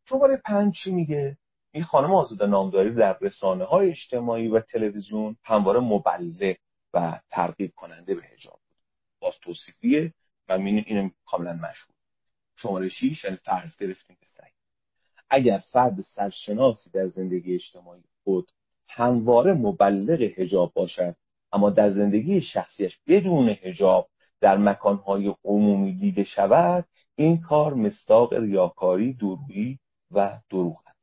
شماره پنج چی میگه؟ این خانم آزاده نامداری در رسانه های اجتماعی و تلویزیون همواره مبلغ و ترغیب کننده به حجاب بود. باز توصیفیه و می‌بینیم اینم کاملا مشهور. شماره 6 یعنی فرض گرفتیم که اگر فرد سرشناسی در زندگی اجتماعی خود همواره مبلغ هجاب باشد. اما در زندگی شخصیش بدون هجاب در مکانهای عمومی دیده شود این کار مستاق ریاکاری دورویی و دروغ است.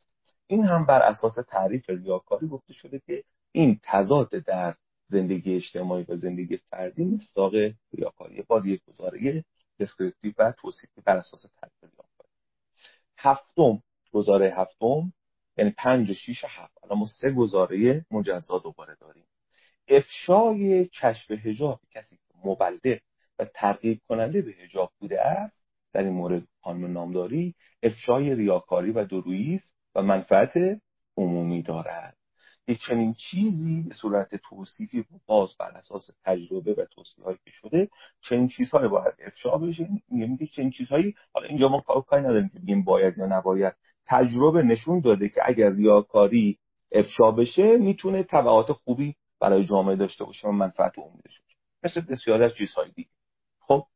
این هم بر اساس تعریف ریاکاری گفته شده که این تضاد در زندگی اجتماعی و زندگی فردی مستاق ریاکاری. باز یک گزاره دسکریپتیو و توصیفی بر اساس تعریف ریاکاری. هفتم گزاره هفتم یعنی پنج و شیش و هفت. الان ما سه گزاره مجزا دوباره داریم. افشای کشف هجاب کسی که مبلغ و ترغیب کننده به هجاب بوده است در این مورد خانم نامداری افشای ریاکاری و درویی است و منفعت عمومی دارد. یک چنین چیزی به صورت توصیفی باز بر اساس تجربه و توصیه هایی که شده چنین چیزهایی باید افشا بشه. میگه چنین چیزهایی حالا اینجا ما کاری نداریم که بگیم باید یا نباید. تجربه نشون داده که اگر ریاکاری افشا بشه می‌تونه تبعات خوبی برای جامعه داشته باشه و منفعت عمومی داشته باشه. مثل بسیاری از چیزهای دیگه. خب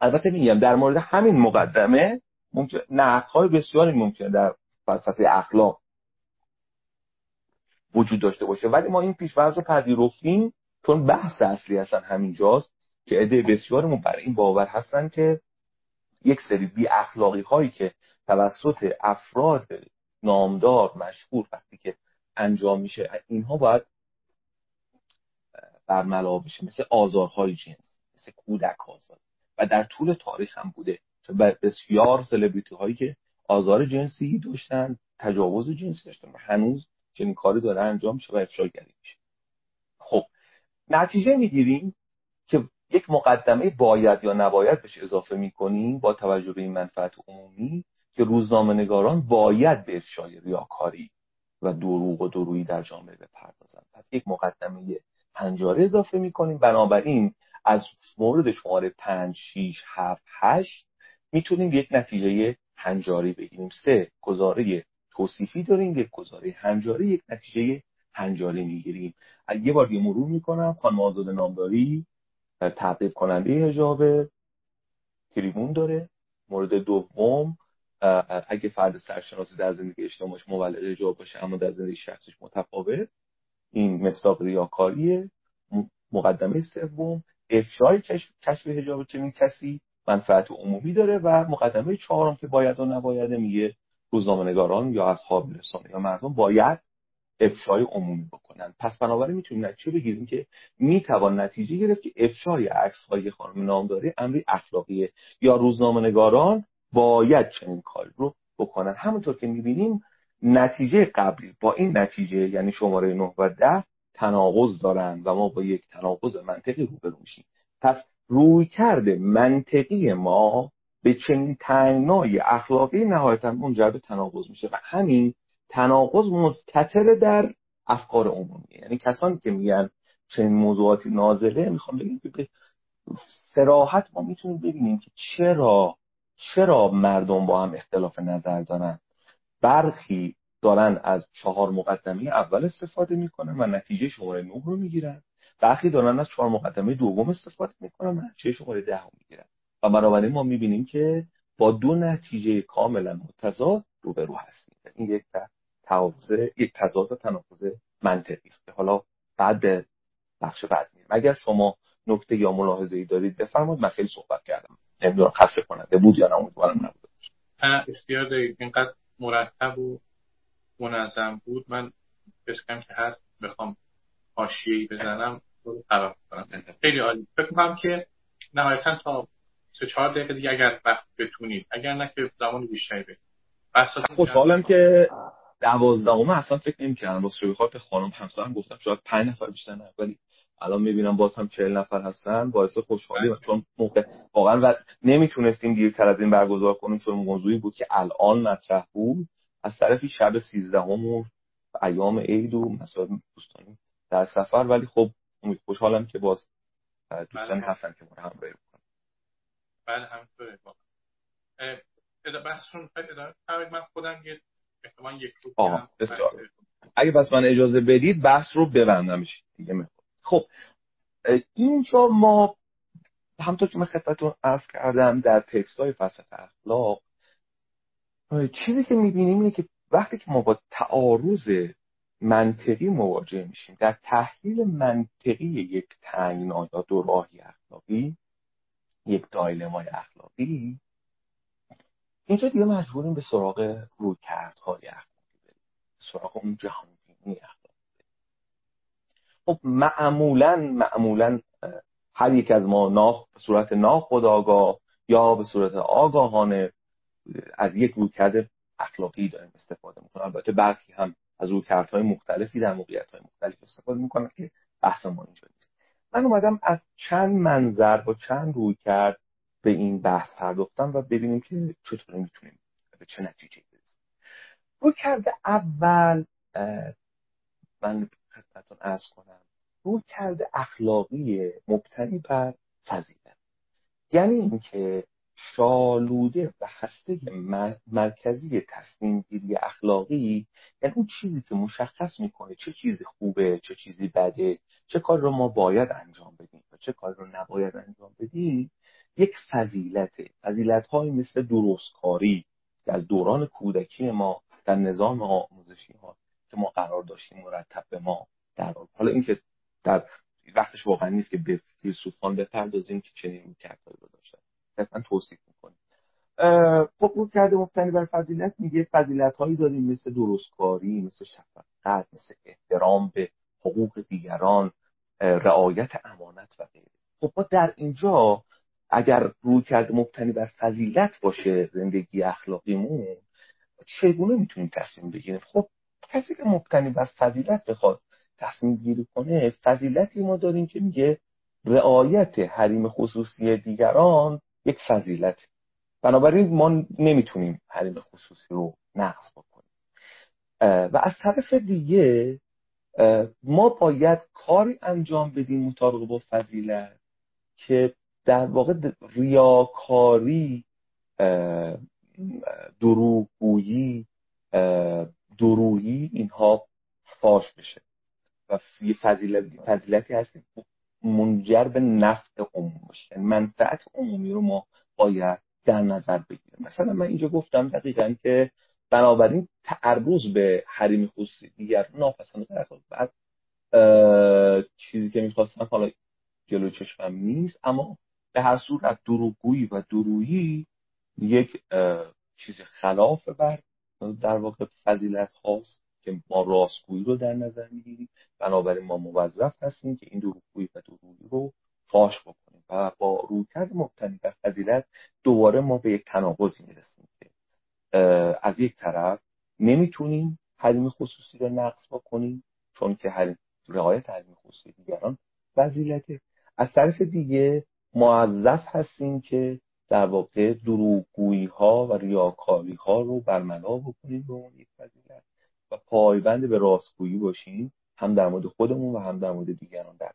البته میگم در مورد همین مقدمه ممکن های بسیاری ممکنه در فلسفه اخلاق وجود داشته باشه. ولی ما این پیشفرض رو پذیرفتیم چون بحث اصلی اصلا همینجاست که عده بسیارمون برای این باور هستن که یک سری بی اخلاقی هایی که توسط افراد نامدار مشهور وقتی که انجام میشه اینها باید برملا بشه مثل آزارهای جنس مثل کودک آزار. و در طول تاریخ هم بوده. بسیار سلبریتی هایی که آزار جنسی داشتن تجاوز جنسی داشتن و هنوز چنین کاری داره انجام میشه و افشاگری میشه. خب نتیجه می‌گیریم که یک مقدمه باید یا نباید بهش اضافه می‌کنیم با توجه به این منفعت عمومی. که روزنامه نگاران باید به افشای ریاکاری و دروغ و درویی در جامعه بپردازند. پس یک مقدمه پنجاره اضافه می‌کنیم. بنابراین از مورد شماره 5 6 7 8 می‌تونیم یک نتیجه هنجاری بگیریم. سه گزاره توصیفی داریم. یک گزاره هنجاری یک نتیجه هنجاری می‌گیریم. یه بار دیگه مرور می‌کنم. خانم آزاد نامداری تعقیب کننده حجاب تریبون داره. مورد دوم اگه فرد سرشناسی در زندگی اجتماعیش مولد حجاب باشه اما در زندگی شخصیش متفاوت این مصداق ریاکاریه. مقدمه سوم افشای کشف حجاب چنین کسی منفعت عمومی داره و مقدمه چهارم که باید و نباید میگه روزنامه‌نگاران یا اصحاب رسانه یا مردم باید افشای عمومی بکنن. پس بنابراین می‌تونیم نتیجه بگیریم که می‌توان نتیجه گرفت که افشای عکس های خانم نامداری امری اخلاقیه. یا روزنامه‌نگاران باید چنین کاری رو بکنن. همونطور که می‌بینیم نتیجه قبلی با این نتیجه یعنی شماره 9 و 10 تناقض دارن و ما با یک تناقض منطقی روبرو میشیم. پس روی کرده منطقی ما به چنین تنگنای اخلاقی نهایتا منجر به تناقض میشه و همین تناقض مستطر در افکار عمومی یعنی کسانی که میگن چنین موضوعاتی نازله می‌خوام بگیم که به سراحت ما می‌تونیم ببینیم که چرا چرا مردم با هم اختلاف نظر دارن؟ برخی دارن از چهار مقدمه اول استفاده می‌کنن و نتیجه شماره نه رو می‌گیرن. برخی دارن از چهار مقدمه دوم استفاده می‌کنن و نتیجه شماره ده رو می‌گیرن. و بنابراین ما می‌بینیم که با دو نتیجه کاملا متضاد روبرو هستیم. این یک تعارض یک تضاد و تناقض منطقی است. حالا بعد بخش بعد میریم. اگر شما نکته یا ملاحظه ای دارید بفرمایید من خیلی صحبت کردم. نمی‌دونم خسته کننده بود یا نه امیدوارم نبود. اختیار دارید اینقدر مرتب و منظم بود. من بسکم که هر بخوام حاشیه‌ای بزنم رو خراب کنم خیلی عالی. فکر می‌کنم که نهایتا تا سه چهار دقیقه دیگه اگر وقت بتونید اگر نه که زمان بیشتری برید خوشحالم که دوازدهم اصلا فکر نمی‌کردم. واسه شوی خاطر خانم همسرم گفتم شاید پنج نفر بیشتر نه ولی الان می‌بینم باز هم چهل نفر هستن باعث خوشحالی و چون موقع واقعا و نمی‌تونستیم دیرتر از این برگزار کنیم چون موضوعی بود که الان مطرح بود. از طرفی شب سیزدهم و ایام عید و مسائل دوستانی در سفر. ولی خب خوشحالم که باز دوستانی بله. هستن که ما هم همراهی بکنن. بله همینطوره. بحثون ادامه من خودم یه احتمال یک رو اگه بس من اجازه بدید بحث رو ببندمش. دیگه خب اینجا ما همطور که من خدمتتون عرض کردم در تکست های فلسفه اخلاق چیزی که می‌بینیم اینه که وقتی که ما با تعارض منطقی مواجه میشیم در تحلیل منطقی یک تنگنا یا دو راهی اخلاقی یک دایلمای اخلاقی اینجا دیگه مجبوریم به سراغ رویکردهای اخلاقی بریم سراغ اون جهانبینی اخلاقی. خب معمولا معمولا هر یک از ما ناخ به صورت ناخودآگاه یا به صورت آگاهانه از یک رویکرد اخلاقی داریم استفاده می‌کنیم. البته برخی هم از رویکردهای مختلفی در موقعیت مختلف استفاده می‌کنن که بحث ما اینجا نیست. من اومدم از چند منظر با چند رویکرد به این بحث پرداختم و ببینیم که چطور می‌تونیم به چه نتیجه برسیم. رو کرده اول من خدمتتون ارز کنم. رو کرده اخلاقی مبتنی بر فضیلت. یعنی اینکه شالوده و هسته مرکزی تصمیم گیری اخلاقی یعنی اون چیزی که مشخص می‌کنه چه چیزی خوبه چه چیزی بده چه کار رو ما باید انجام بدیم و چه کار رو نباید انجام بدیم یک فضیلت فضیلت مثل درستکاری که از دوران کودکی ما در نظام آموزشی ها که ما قرار داشتیم مرتب به ما در حالا اینکه در وقتش واقعا نیست که به فیلسوفان بپردازیم که چنین رویکردهایی رو داشتن. صرفا توصیف می‌کنیم. خب رو کرده مبتنی بر فضیلت میگه فضیلت هایی داریم مثل درستکاری مثل شفقت مثل احترام به حقوق دیگران رعایت امانت و غیره. خب ما در اینجا اگر روی کرده مبتنی بر فضیلت باشه زندگی اخلاقیمون چگونه می‌تونیم تصمیم بگیریم؟ خب کسی که مبتنی بر فضیلت بخواد تصمیم گیری کنه فضیلتی ما داریم که میگه رعایت حریم خصوصی دیگران یک فضیلت. بنابراین ما نمی‌تونیم حریم خصوصی رو نقض بکنیم. و از طرف دیگه ما باید کاری انجام بدیم مطابق با فضیلت که در واقع ریاکاری دروغگویی درویی اینها فاش بشه. و یه فضیلتی هست منجر به نفع عموم باشه. یعنی منفعت عمومی رو ما باید در نظر بگیریم. مثلا من اینجا گفتم دقیقا که بنابراین تعرض به حریم خصوصی دیگر ناپسند بعد چیزی که می‌خواستم حالا جلو چشمم نیست اما به هر صورت دروغگویی و درویی یک چیز خلاف بر در واقع فضیلت هاست که ما راستگویی رو در نظر می‌گیریم. بنابراین ما موظف هستیم که این دروغگویی و درویی رو فاش بکنیم و با رویکرد مبتنی بر فضیلت دوباره ما به یک تناقضی می‌رسیم که از یک طرف نمی‌تونیم حریم خصوصی رو نقص بکنیم چون که حریم رعایت حریم خصوصی دیگران فضیلته. از طرف دیگه معذف هستیم که در واقع دروغگویی ها و ریاکاری ها رو برملا بکنیم به اون فضیلت و پایبند به راستگویی باشیم هم در مورد خودمون و هم در مورد دیگران در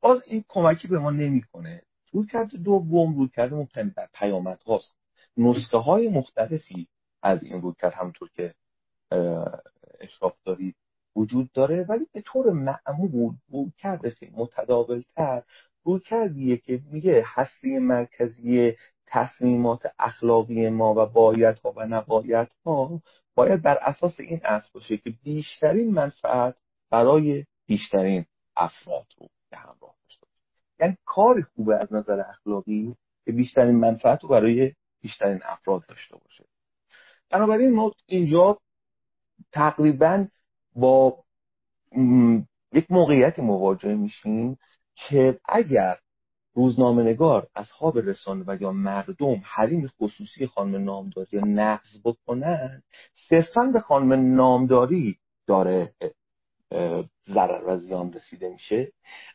باز این کمکی به ما نمی‌کنه. روی کرده دوم روی کرده مبتنی بر پیامت هاست. نسخه های مختلفی از این روی کرد همونطور که اشراف دارید وجود داره ولی به طور معمول روی کرده متداول تر روی کردیه که میگه هستی مرکزی تصمیمات اخلاقی ما و باید و نباید ها باید بر اساس این اصل باشه که بیشترین منفعت برای بیشترین افراد رو به همراه داشته یعنی کاری خوبه از نظر اخلاقی که بیشترین منفعت رو برای بیشترین افراد داشته باشه. بنابراین ما اینجا تقریبا با یک موقعیتی مواجه میشیم که اگر روزنامه نگار اصحاب رسانه و یا مردم حریم خصوصی خانم نامداری نقض بکنن صرفا به خانم نامداری داره ضرر و زیان رسیده میشه.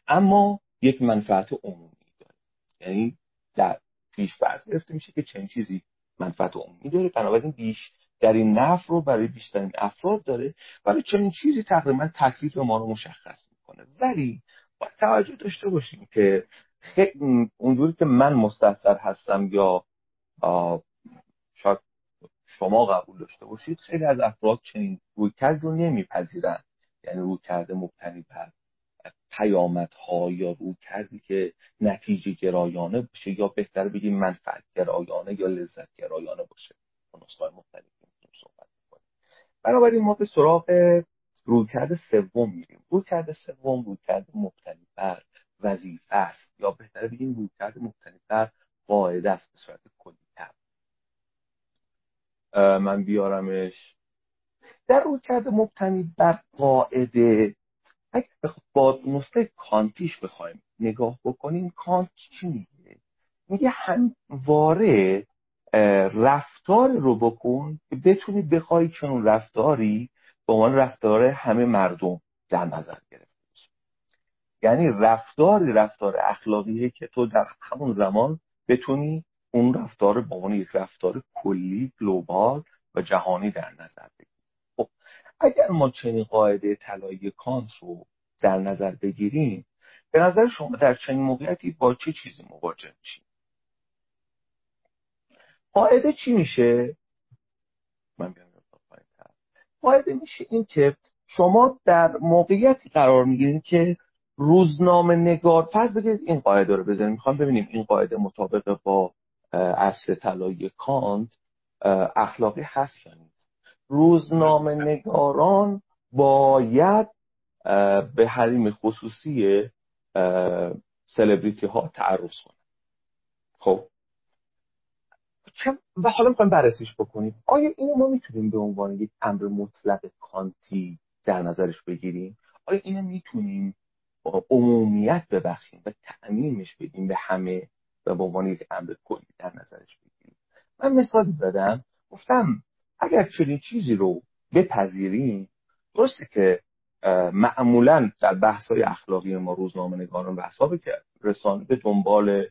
اما یک منفعت عمومی داره. یعنی در پیش فرض گرفته میشه که چنین چیزی منفعت عمومی داره. بنابراین بیش در این نفع رو برای بیشترین افراد داره ولی چنین چیزی تقریبا تکلیف ما رو مشخص می‌کنه. ولی باید توجه داشته باشیم که اونجوری که من مستحضر هستم یا شاید شما قبول داشته باشید خیلی از افراد چنین رویکرد رو نمیپذیرن. یعنی روی کرده مبتنی بر پیامدها یا روی کردی که نتیجه گرایانه باشه یا بهتر بگیم منفعت گرایانه یا لذت گرایانه باشه. نسخه مختلف صحبت بنابراین ما به سراغ رویکرد سوم میریم رویکرد سوم رویکرد مبتنی بر وظیفه است. یا بهتره بگیم رویکرد مبتنی بر قاعده است به صورت کلی من بیارمش. در رویکرد مبتنی بر قاعده اگر با نسخه کانتیش بخوایم نگاه بکنیم کانت چی میگه؟ میگه همواره رفتار رو بکن که بتونی بخوای چون رفتاری به عنوان رفتار همه مردم در نظر گرفته یعنی رفتاری رفتار اخلاقیه که تو در همون زمان بتونی اون رفتار به عنوان یک رفتار کلی گلوبال و جهانی در نظر بگیری. خب اگر ما چنین قاعده طلایی کانت رو در نظر بگیریم به نظر شما در چنین موقعیتی با چه چیزی مواجه میشیم؟ قاعده چی میشه؟ من قاعده میشه این که شما در موقعیتی قرار می‌گیرید که روزنامه نگار فرض بگید این قاعده رو بزنیم. می‌خوام ببینیم این قاعده مطابق با اصل طلایی کانت اخلاقی هست یا نیست. روزنامه نگاران باید به حریم خصوصی سلبریتی ها تعرض کنن خب؟ و حالا می‌خوایم بررسیش بکنیم. آیا اینو ما می‌تونیم به عنوان یک امر مطلق کانتی در نظرش بگیریم؟ آیا اینو می‌تونیم عمومیت ببخشیم و تعمیمش بدیم به همه و به عنوان یک امر کلی در نظرش بگیریم؟ من مثالی زدم گفتم اگر چنین چیزی رو بپذیریم درسته که معمولا در بحث های اخلاقی ما روزنامه نگاران و اصحابی که رسانه به دنبال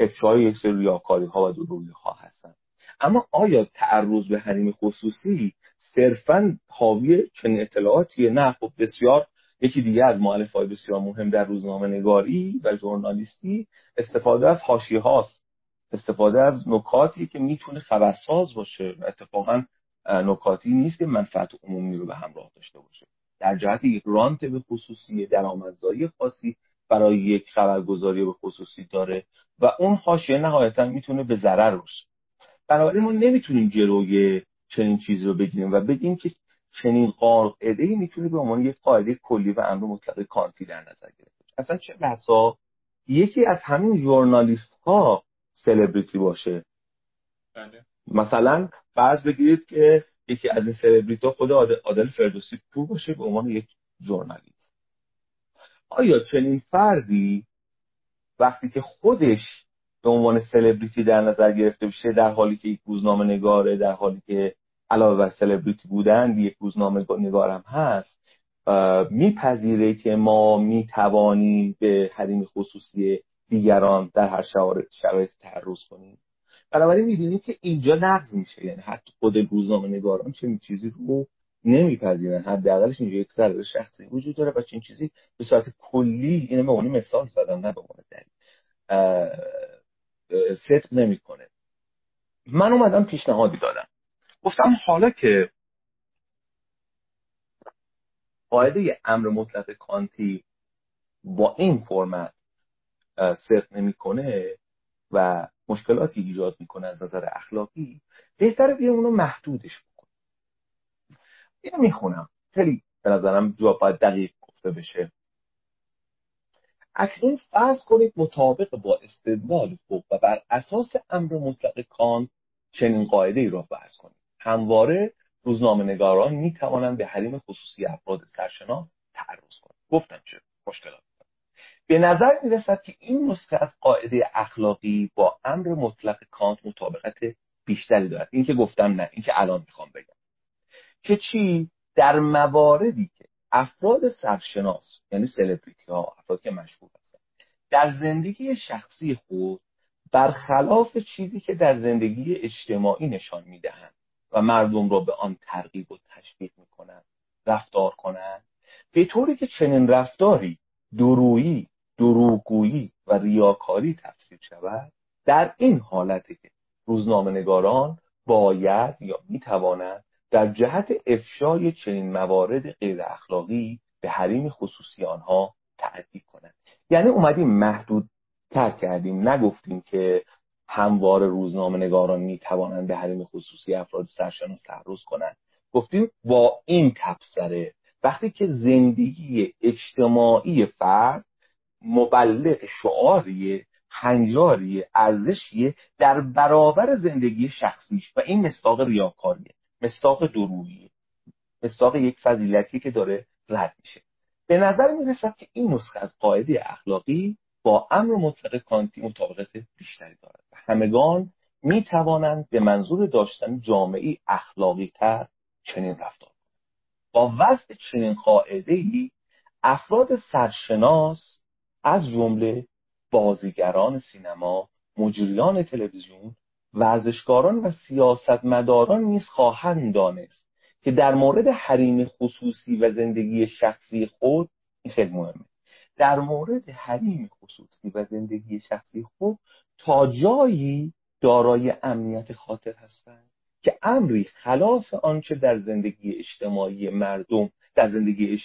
افشای یک سری ریاکاری ها و دروغی ها هستن اما آیا تعرض به حریم خصوصی صرفا حاوی چنین اطلاعاتیه؟ نه خب بسیار. یکی دیگه از معلف های بسیار مهم در روزنامه نگاری و ژورنالیستی استفاده از حاشیه هاست. استفاده از نکاتی که می‌تونه خبرساز باشه و اتفاقا نکاتی نیست که منفعت عمومی رو به همراه داشته باشه. در جهت یک رانت به خصوصی درآمدزایی خاصی برای یک خبرگزاری به خصوصی داره و اون حاشیه نهایتا می‌تونه به ضرر باشه. بنابراین ما نمی‌تونیم جلوی چنین چیزی رو بگیریم و بگیم که چنین قاعده ای می‌تونه به عنوان یک قاعده کلی و امر مطلق کانتی در نظر گرفته اصلا چه بسا یکی از همین ژورنالیست ها سلبریتی باشه. بله. مثلا فرض بگیرید که یکی از این سلبریتی ها خود عادل فردوسی پور باشه به عنوان یک ژورنالیست. آیا چنین فردی وقتی که خودش به عنوان سلبریتی در نظر گرفته بشه در حالی که یک روزنامه نگاره در حالی که علاوه بر سلبریتی بودن یک روزنامه نگارم هست میپذیره که ما می‌توانیم به حریم خصوصی دیگران در هر شرایط تعرض کنیم؟ بنابراین می‌بینیم که اینجا نقض میشه. یعنی حتی خود روزنامه نگاران چنین چیزی رو نمیپذیرن. حداقلش اینجا یک ضرر شخصی وجود داره و چنین چیزی به صورت کلی اینو به عنوان مثال زدم نه به عنوان دلیل. صدق نمی‌کنه. من اومدم پیشنهادی دادم. گفتم حالا که قاعده امر مطلق کانتی با این فرمت صدق نمی‌کنه و مشکلاتی ایجاد می‌کنه از نظر اخلاقی بهتره بیایم اونو محدودش اینو می‌خونم. خیلی به نظرم جا باید دقیق گفته بشه. اکنون فرض کنید مطابق با استدلال خوب و بر اساس امر مطلق کانت چنین قاعده ای را فرض کنید. همواره روزنامه نگاران می توانند به حریم خصوصی افراد سرشناس تعرض کنند. گفتم چه مشکلات به نظر می رسد که این نسخه از قاعده اخلاقی با امر مطلق کانت مطابقت بیشتری دارد. این که گفتم نه این که الان می‌خوام بگم. که چی؟ در مواردی که افراد سرشناس یعنی سلبریتی ها افرادی که مشهور هستند در زندگی شخصی خود برخلاف چیزی که در زندگی اجتماعی نشان می‌دهند و مردم را به آن ترغیب و تشویق می‌کنند رفتار کنند به طوری که چنین رفتاری درویی دروغگویی و ریاکاری تفسیر شود در این حالتی که روزنامه نگاران باید یا می‌توانند در جهت افشای چنین موارد غیر اخلاقی به حریم خصوصی آنها تعدی کنند. یعنی اومدیم محدود تر کردیم. نگفتیم که هموار روزنامه نگاران می توانند به حریم خصوصی افراد سرشناس تعرض کنند. گفتیم با این تبصره وقتی که زندگی اجتماعی فرد مبلغ شعاریه هنجاریه ارزشیه در برابر زندگی شخصیش و این مستاق ریاکاریه. مستاق دروییه مستاق یک فضیلتی که داره رد میشه. به نظر می که این نسخه از قاعده اخلاقی با امر مطلق کانتی مطابقت بیشتری دارد. همگان می توانند به منظور داشتن جامعی اخلاقی تر چنین رفتار با وضع چنین قاعده ای افراد سرشناس از جمله بازیگران سینما مجریان تلویزیون ورزشکاران و سیاستمداران نیز خواهند دانست که در مورد حریم خصوصی و زندگی شخصی خود این خیلی مهمه. در مورد حریم خصوصی و زندگی شخصی خود تا جایی دارای امنیت خاطر هستند که امری خلاف آنچه در زندگی اجتماعی مردم در زندگی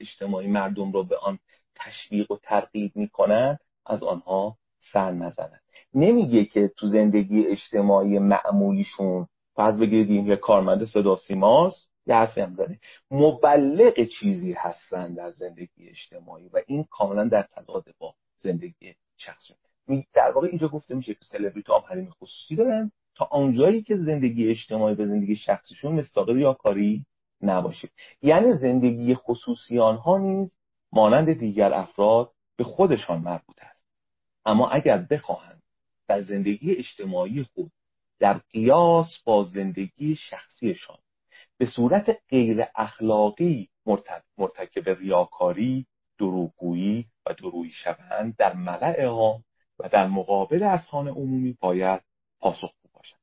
اجتماعی مردم را به آن تشویق و ترغیب می‌کنن از آنها سر نزنن نمیگه که تو زندگی اجتماعی معمولیشون فرض بگیرید یه کارمند صدا سیماست یه حرفی هم داره مبلغ چیزی هستن در زندگی اجتماعی و این کاملا در تضاد با زندگی شخصی. در واقع اینجا گفته میشه که سلبریتی حریم خصوصی دارن. تا آنجایی که زندگی اجتماعی به زندگی شخصیشون مستاق کاری نباشه. یعنی زندگی خصوصی آنها نیز مانند دیگر افراد به خودشان مربوط است. اما اگر بخواهند در زندگی اجتماعی خود در قیاس با زندگی شخصیشان. به صورت غیر اخلاقی مرتکب ریاکاری دروغگویی و درویی شوند در ملع عام و در مقابل اذهان عمومی باید پاسخگو باشند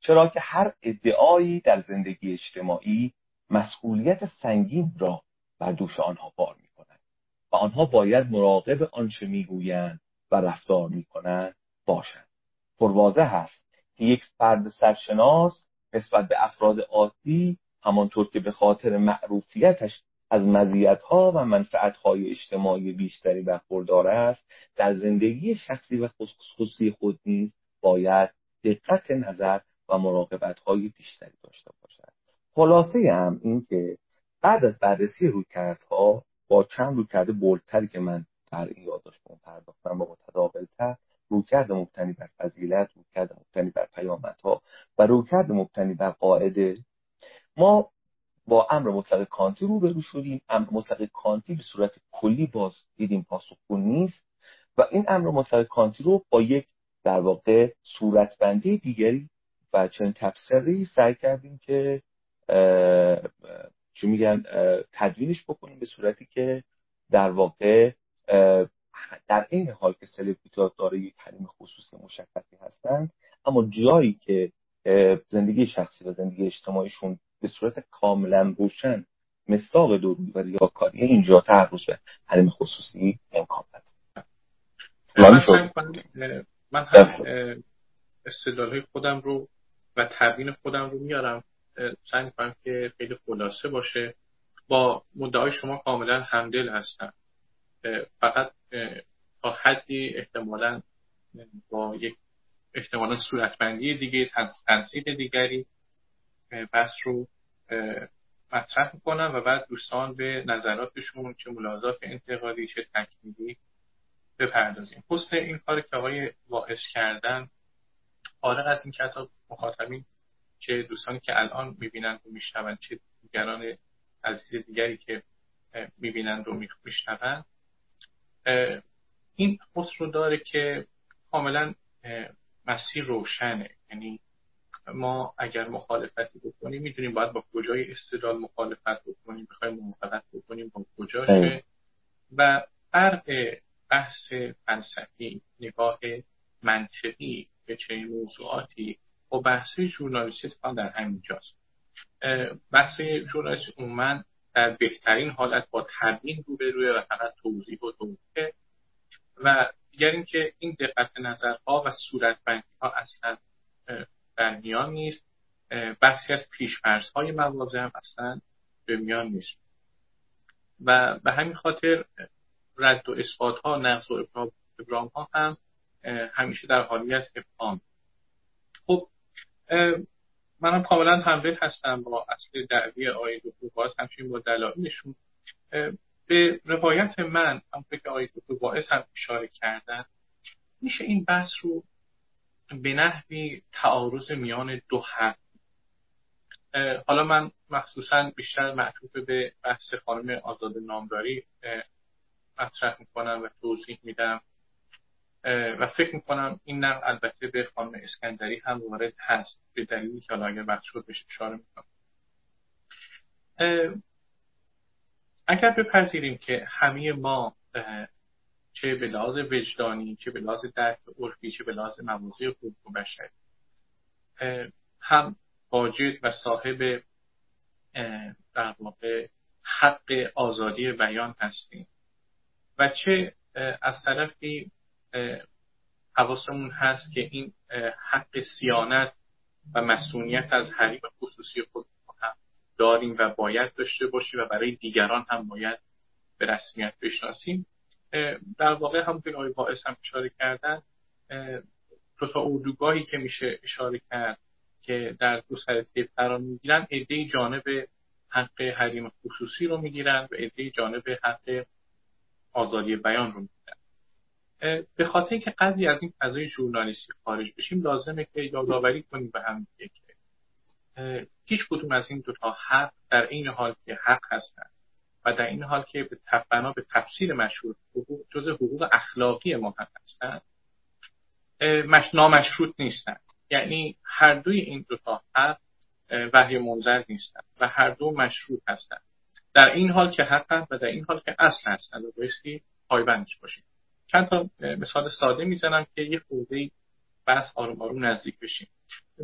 چرا که هر ادعایی در زندگی اجتماعی مسئولیت سنگین را بر دوش آنها بار می کنند و آنها باید مراقب آنچه می‌گویند و رفتار می‌کنند باشند پروازه هست که یک فرد سرشناس نسبت به افراد عادی همانطور که به خاطر معروفیتش از مزیت‌ها و منفعت‌های اجتماعی بیشتری برخوردار است در زندگی شخصی و خصوصی خود نیز باید دقت نظر و مراقبت‌های بیشتری داشته باشد. خلاصه هم این که بعد از بررسی رویکردها با چند رویکرد بولتری که من در این یادداشت پرداختم با متداولتر رویکرد مبتنی بر فضیلت رویکرد مبتنی بر پیامدها و رویکرد مبتنی بر قاعده. ما با امر مطلق کانتی روبرو شدیم. امر مطلق کانتی به صورت کلی باز دیدیم پاسخگو نیست و این امر مطلق کانتی رو با یک در واقع صورتبندی دیگری و چنین تبصری سعی کردیم که چی میگن تدوینش بکنیم به صورتی که در واقع در این حال که سلبریتی داره یک حریم خصوصی مشخصی هستند اما جایی که زندگی شخصی و زندگی اجتماعیشون به صورت کاملا روشن مستاق دوروی و ریاکاری اینجا تعرض به حریم خصوصی امکان پذیر من هم استدلال خودم رو و تبیین خودم رو میارم. سعی می‌کنم که خیلی خلاصه باشه. با مدعای شما کاملا همدل هستم. فقط تا حدی احتمالا با یک احتمالا صورتبندی دیگه تنصیب دیگری بحث رو مطرح می‌کنم و بعد دوستان به نظراتشون چه ملاحظات انتقادی چه تکمیلی بپردازیم. حسن این کار که آقای واعظ کردن فارغ از این که مخاطبین چه دوستانی که الان می‌بینند و میشنوند چه دیگران عزیز دیگری که می‌بینند و میشنوند این حسن رو داره که کاملا مسیر روشنه. یعنی ما اگر مخالفتی بکنیم می‌دونیم باید با کجای استدلال مخالفت بکنیم بخوایم موافقت بکنیم با کجاشه و فرق بحث فلسفی نگاه منطقی به چنین موضوعاتی و بحث ژورنالیستی در همین جاست بحث ژورنالیستی عموما در بهترین حالت با تبیین روبروی و فقط توضیح و توضیح و دیگر اینکه این دقت نظرها و صورتبندی ها اصلا در میان نیست. بحثی از پیشفرض های موازه هم اصلا به میان نیست. و به همین خاطر رد و اثبات ها نقض و ابرام ها هم همیشه در حالی از ابهام. خب منم کاملا همدل هستم با اصل دعوی آقای دکتر باز همچنین با دلایلشون. به روایت من هم که آقای دکتر باعث هم اشاره کردن. میشه این بحث رو به نحوی تعارض میان دو حق حالا من مخصوصا بیشتر معطوف به بحث خانم آزاد نامداری مطرح می‌کنم و توضیح میدم. و فکر می‌کنم این نقل البته به خانم اسکندری هم وارد هست به دلیلی که حالا اگر وقت شد بهش اشاره می‌کنم. اگر بپذیریم که همه ما چه به لحاظ وجدانی چه به لحاظ درک عرفی چه به لحاظ موازی حقوق بشر هم واجد و صاحب در واقع حق آزادی بیان هستیم. و چه از طرفی حواسمون هست که این حق سیانت و مسئولیت از حریم خصوصی خود هم داریم و باید داشته باشیم و برای دیگران هم باید به رسمیت بشناسیم. در واقع هم که آقای باعث هم اشاره کردن دو تا اردوگاهی که میشه اشاره کرد که در دو سر تیپ قرار می‌گیرن عده جانب حق حریم خصوصی رو می‌گیرن و عده جانب حق آزادی بیان رو می‌گیرن به خاطر که قدری از این فضای ژورنالیستی خارج بشیم لازمه که یادآوری کنیم به هم که هیچ کدوم از این دوتا حق در این حال که حق هستند و در این حال که به بنا به تفسیر مشروط حقوق جز حقوق اخلاقی ما هم هستند نامشروط نیستند یعنی هر دوی این دوتا حق وحی منظر نیستند و هر دو مشروط هستند در این حال که حق و در این حال که اصل هستند و بایستی پایبندش باشیم. چند تا مثال ساده می‌زنم که یه خورده بحث آروم آروم نزدیک بشیم.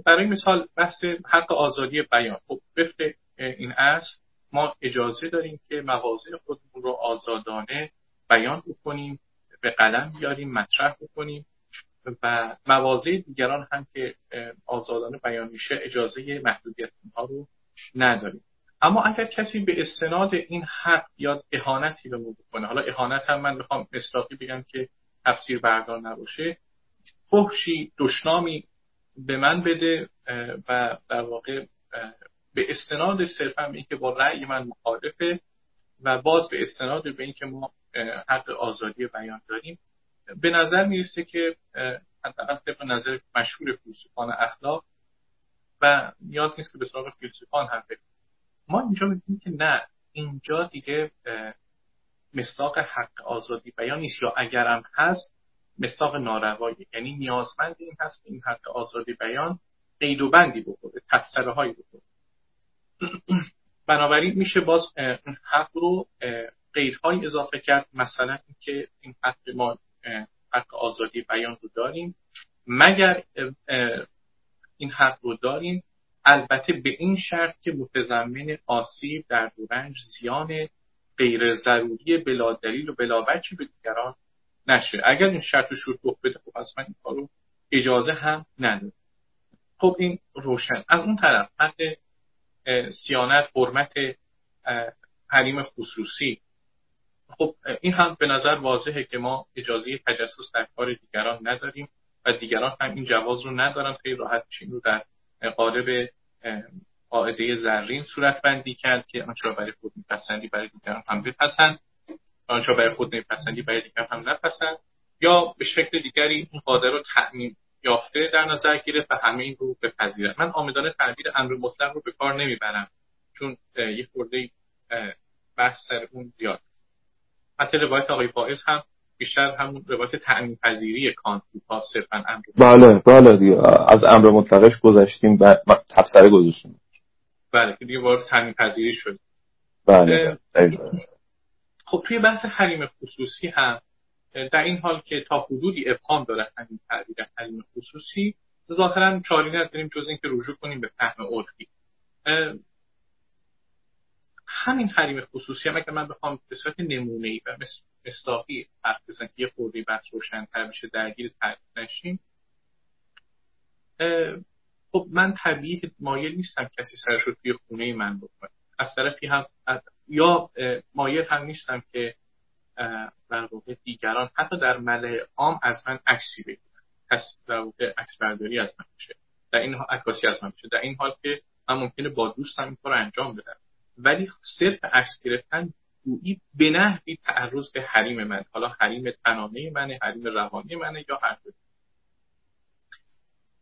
برای مثال بحث حق آزادی بیان. خب وفق این اصل ما اجازه داریم که مواضع خودمون رو آزادانه بیان بکنیم به قلم بیاریم مطرح بکنیم و مواضع دیگران هم که آزادانه بیان میشه اجازه محدودیت ها رو نداریم. اما اگر کسی به استناد این حق یا اهانتی به ما بکنه حالا اهانت هم من بخوام مصداقی بگم که تفسیر بردار نباشه فحشی دشنامی به من بده و در واقع به استناد صرفا به اینکه با رأی من مخالفه و باز به استناد به اینکه ما حق آزادی بیان داریم. به نظر می‌رسه که حداقل طبق نظر مشهور فیلسوفان اخلاق و نیاز نیست که به سراغ فیلسوفان هم بگیم ما اینجا میگیم که نه اینجا دیگه مستاق حق آزادی بیان نیست. یا اگرم هست مستاق ناروایی یعنی نیازمند این هست که این حق آزادی بیان قید و بندی بکنه تفسره هایی بکنه. بنابراین میشه باز حق رو قیدهایی اضافه کرد. مثلا اینکه این حق ما حق آزادی بیان رو داریم. مگر این حق رو داریم البته به این شرط که متضمن آسیب در رنج زیان غیر ضروری بلا دلیل و بلا به دیگران نشه. اگر این شرط شروع رخ بده خب اصلا این کارو اجازه هم نداره خب این روشن. از اون طرف حق سیانت حرمت حریم خصوصی. خب این هم به نظر واضحه که ما اجازه تجسس در کار دیگران نداریم و دیگران هم این جواز رو ندارن. خیلی راحت این رو در قالب قاعده زرین صورت بندی کرد که آنچه برای خود میپسندی برای دیگران هم بپسند. آنچه برای خود نمیپسندی برای دیگران هم نپسند. یا به شکل دیگری این قاعده رو تعمیم یافته در نظر گرفت و همه این رو بپذیرن من آمدانه تعبیر امر مطلق رو به کار نمی‌برم چون یه خورده بحث سر اون زیاد حتی روایت آقای فائز هم بیشتر همون روایت تعمیم پذیری کانت بود صرفا امر بله بله دیگه. از امر مطلقش گذشتیم و تفسره گذاشتیم. بله که دیگه وارد تعمیم پذیری شد. بله خب توی بحث حریم خصوصی هم در این حال که تا حدودی ابهام داره همین تعبیر حریم خصوصی ظاهرا چاری نداریم جز اینکه رجوع کنیم به فهم عرفی. همین حریم خصوصی هم اگر من بخوام به صورت نمونه ای و مصداقی حرف بزنم که یه خورده بحث روشنتر میشه درگیر تعریف نشیم. خب من طبیعی مایل نیستم کسی سرش رو توی خونه من بکنه. از طرفی هم یا مایل هم نیستم که در واقع دیگران حتی در ملع عام از من عکسی بگیرن. پس در واقع عکس برداری از من میشه. در این عکاسی از من میشه. در این حال که من ممکنه با دوستم این کار انجام بدم. ولی صرف عکس گرفتن گویی به نحوی تعرض به حریم من. حالا حریم تنانه منه حریم روانی منه یا هر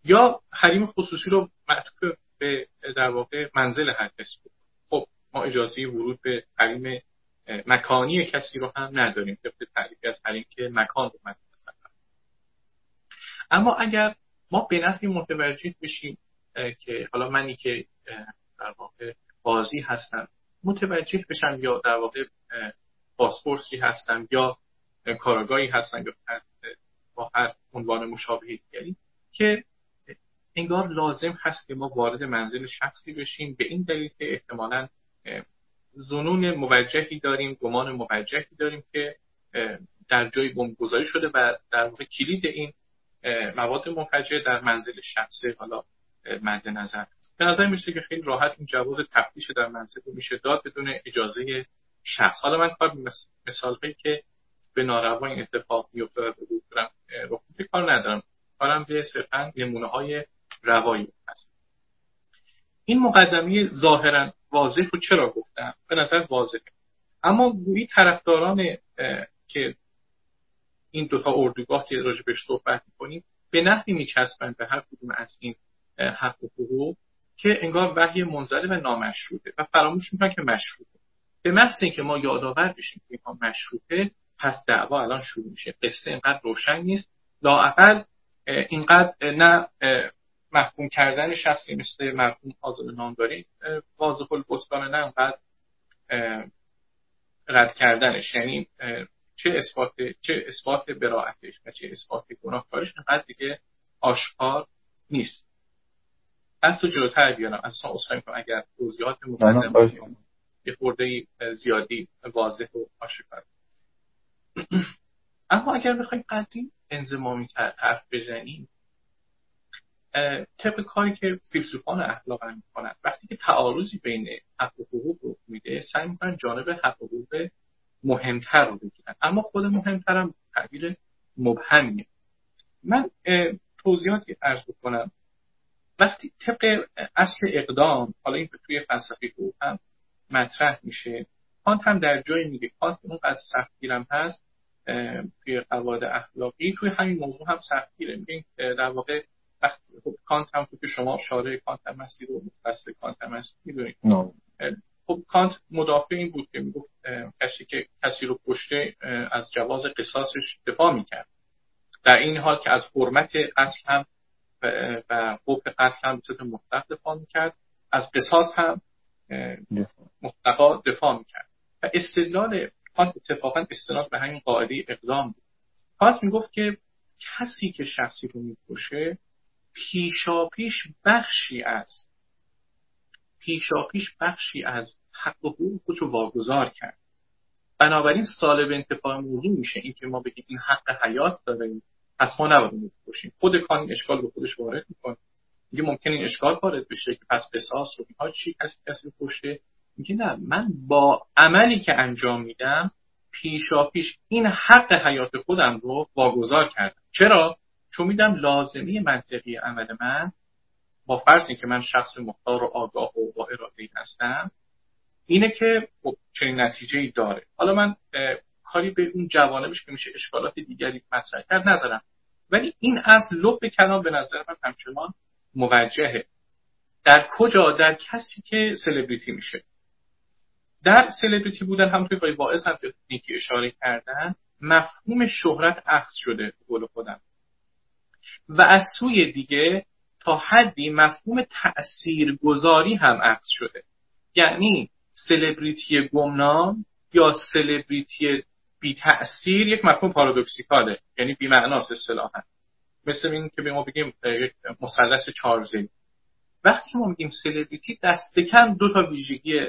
یا حریم خصوصی رو معطوف به در واقع منزل هر کسی خب ما اجازه ورود به حریم مکانی کسی رو هم نداریم. طبق تعریفی از حریم که مکان رو من اما اگر ما به نحوی متوجه بشیم که حالا منی که در واقع بازی هستم متوجه بشم یا در واقع پاسپورتی هستم یا کاراگاهی هستم یا با هر عنوان مشابه دیگری که انگار لازم هست که ما وارد منزل شخصی بشیم. به این دلیل که احتمالا زنون موجهی داریم گمان موجهی داریم که در جایی گذاری شده و در واقع کلید این مواد منفجره در منزل شخصی حالا مد نظر. به نظر میشه که خیلی راحت این جواز تفتیش در رو میشه داد بدون اجازه شخص. حالا من کار مثال که به ناروا این اتفاق میافتاد رو کار ندارم. کارم به صرفا نمونه های روایی هست این مقدمی ظاهرا واضح رو چرا گفتم؟ به نظر واضحه. اما گویی طرفداران که این دوتا اردوگاه که راجبش صحبت می‌کنیم به نحوی میچسبند به هر کدوم از این حق و حقوق. که انگار وحی منزله و نامشروطه و فراموش می‌کنن که مشروطه. به محض اینکه ما یادآور بشیم که اینها مشروطه پس دعوا الان شروع میشه. قصه اینقدر روشن نیست. لااقل اینقدر نه محکوم کردن شخصی مثل مرحوم آزاد نامداری واضح البستان نه اینقدر رد کردنش. یعنی چه اثبات چه اثبات براعتش و چه اثبات گناهکارش اینقدر دیگه آشکار نیست. بحث رو جلوتر بیارم. اصلا اصلا کنم اگر توضیحات مقدم یه خورده زیادی واضح و آشکار اما اگر بخوایم قدیم انزمامی حرف بزنیم طبق کاری که فیلسوفان اخلاق هم می‌کنن وقتی که تعارضی بین حق و حقوق رو میده سعی می‌کنن جانب حق و حقوق مهمتر رو بگیرن. اما خود مهمترم تعبیر مبهمیه. من توضیحاتی عرض بکنم. وقتی طبق اصل اقدام حالا این توی فلسفه حقوق هم مطرح میشه کانت هم در جایی میگه کانت اونقدر سختگیرم هست توی قواعد اخلاقی توی همین موضوع هم سختگیره. میگه در واقع وقتی خب کانت هم که شما شارع کانت هم هستی رو کانت هم هستی می‌دونید خب کانت مدافع این بود که می‌گفت کسی که کسی رو کشته از جواز قصاصش دفاع می‌کرد. در این حال که از حرمت قتل هم و حکم قتل هم به مطلق دفاع می‌کرد. از قصاص هم مطلقا دفاع می‌کرد. و استدلال کانت اتفاقا استناد به همین قاعده اقدام بود. کانت می‌گفت که کسی که شخصی رو می‌کشه پیشاپیش بخشی از پیشاپیش بخشی از حق و حقوق رو واگذار کرد. بنابراین سالب انتفاع موضوع میشه اینکه ما بگیم این حق حیات داریم پس ما نباید بکشیم. خود کان این اشکال به خودش وارد می‌کنه. میگه ممکن این اشکال وارد بشه که پس قصاص و اینها چی کسی کسی کشته میگه نه من با عملی که انجام میدم پیشا پیش این حق حیات خودم رو واگذار کردم. چرا؟ چون میدم لازمی منطقی عمل من با فرض که من شخص مختار و آگاه و با اراده هستم اینه که خب چنین نتیجه ای داره. حالا من کاری به اون جوانبش که میشه اشکالات دیگری مطرح کرد ندارم. ولی این اصل لب کلام به نظر من همچنان موجهه. در کجا؟ در کسی که سلبریتی میشه. در سلبریتی بودن هم توی واعظ هم نیکی اشاره کردن مفهوم شهرت اخذ شده قول خودم. و از سوی دیگه تا حدی مفهوم تأثیر گذاری هم اخذ شده. یعنی سلبریتی گمنام یا سلبریتی بی تأثیر یک مفهوم پارادوکسیکاله یعنی بی معناست اصطلاحا. مثل این که به ما بگیم یک مثلث چارزی وقتی ما میگیم سلبریتی دست کم دو تا ویژگی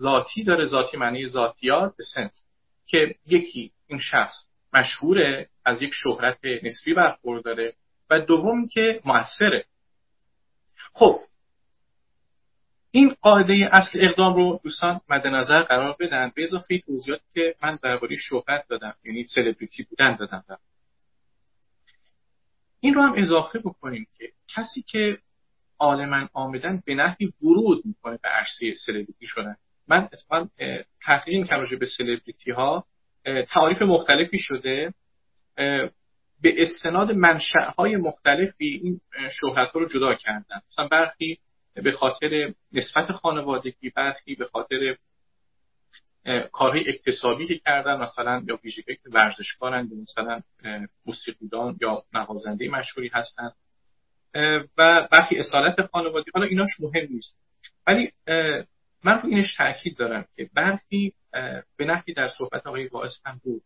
ذاتی داره. ذاتی معنی ذاتیات سنس که یکی این شخص مشهوره از یک شهرت نسبی برخورداره و دوم که موثره. خب این قاعده اصل اقدام رو دوستان مد نظر قرار بدن. به اضافه توضیحاتی که من درباره شهرت دادم یعنی سلبریتی بودن دادم. دارم. این رو هم اضافه بکنیم که کسی که عالما آمدن به نحوی ورود می‌کنه به عرصه سلبریتی شدن. من اتفاقا تحقیق که راجع به سلبریتی ها تعاریف مختلفی شده. به استناد منشأ های مختلفی این شهرت ها رو جدا کردن. مثلا برخی به خاطر نسبت خانوادگی برخی به خاطر کارهای اکتسابی که کردن مثلا یا ویژگی ورزشکارن یا مثلا موسیقیدان یا نوازنده مشهوری هستن و برخی اصالت خانوادگی. حالا ایناش مهم نیست. ولی من رو اینش تاکید دارم که برخی به نحوی در صحبت آقای واعظ هم بود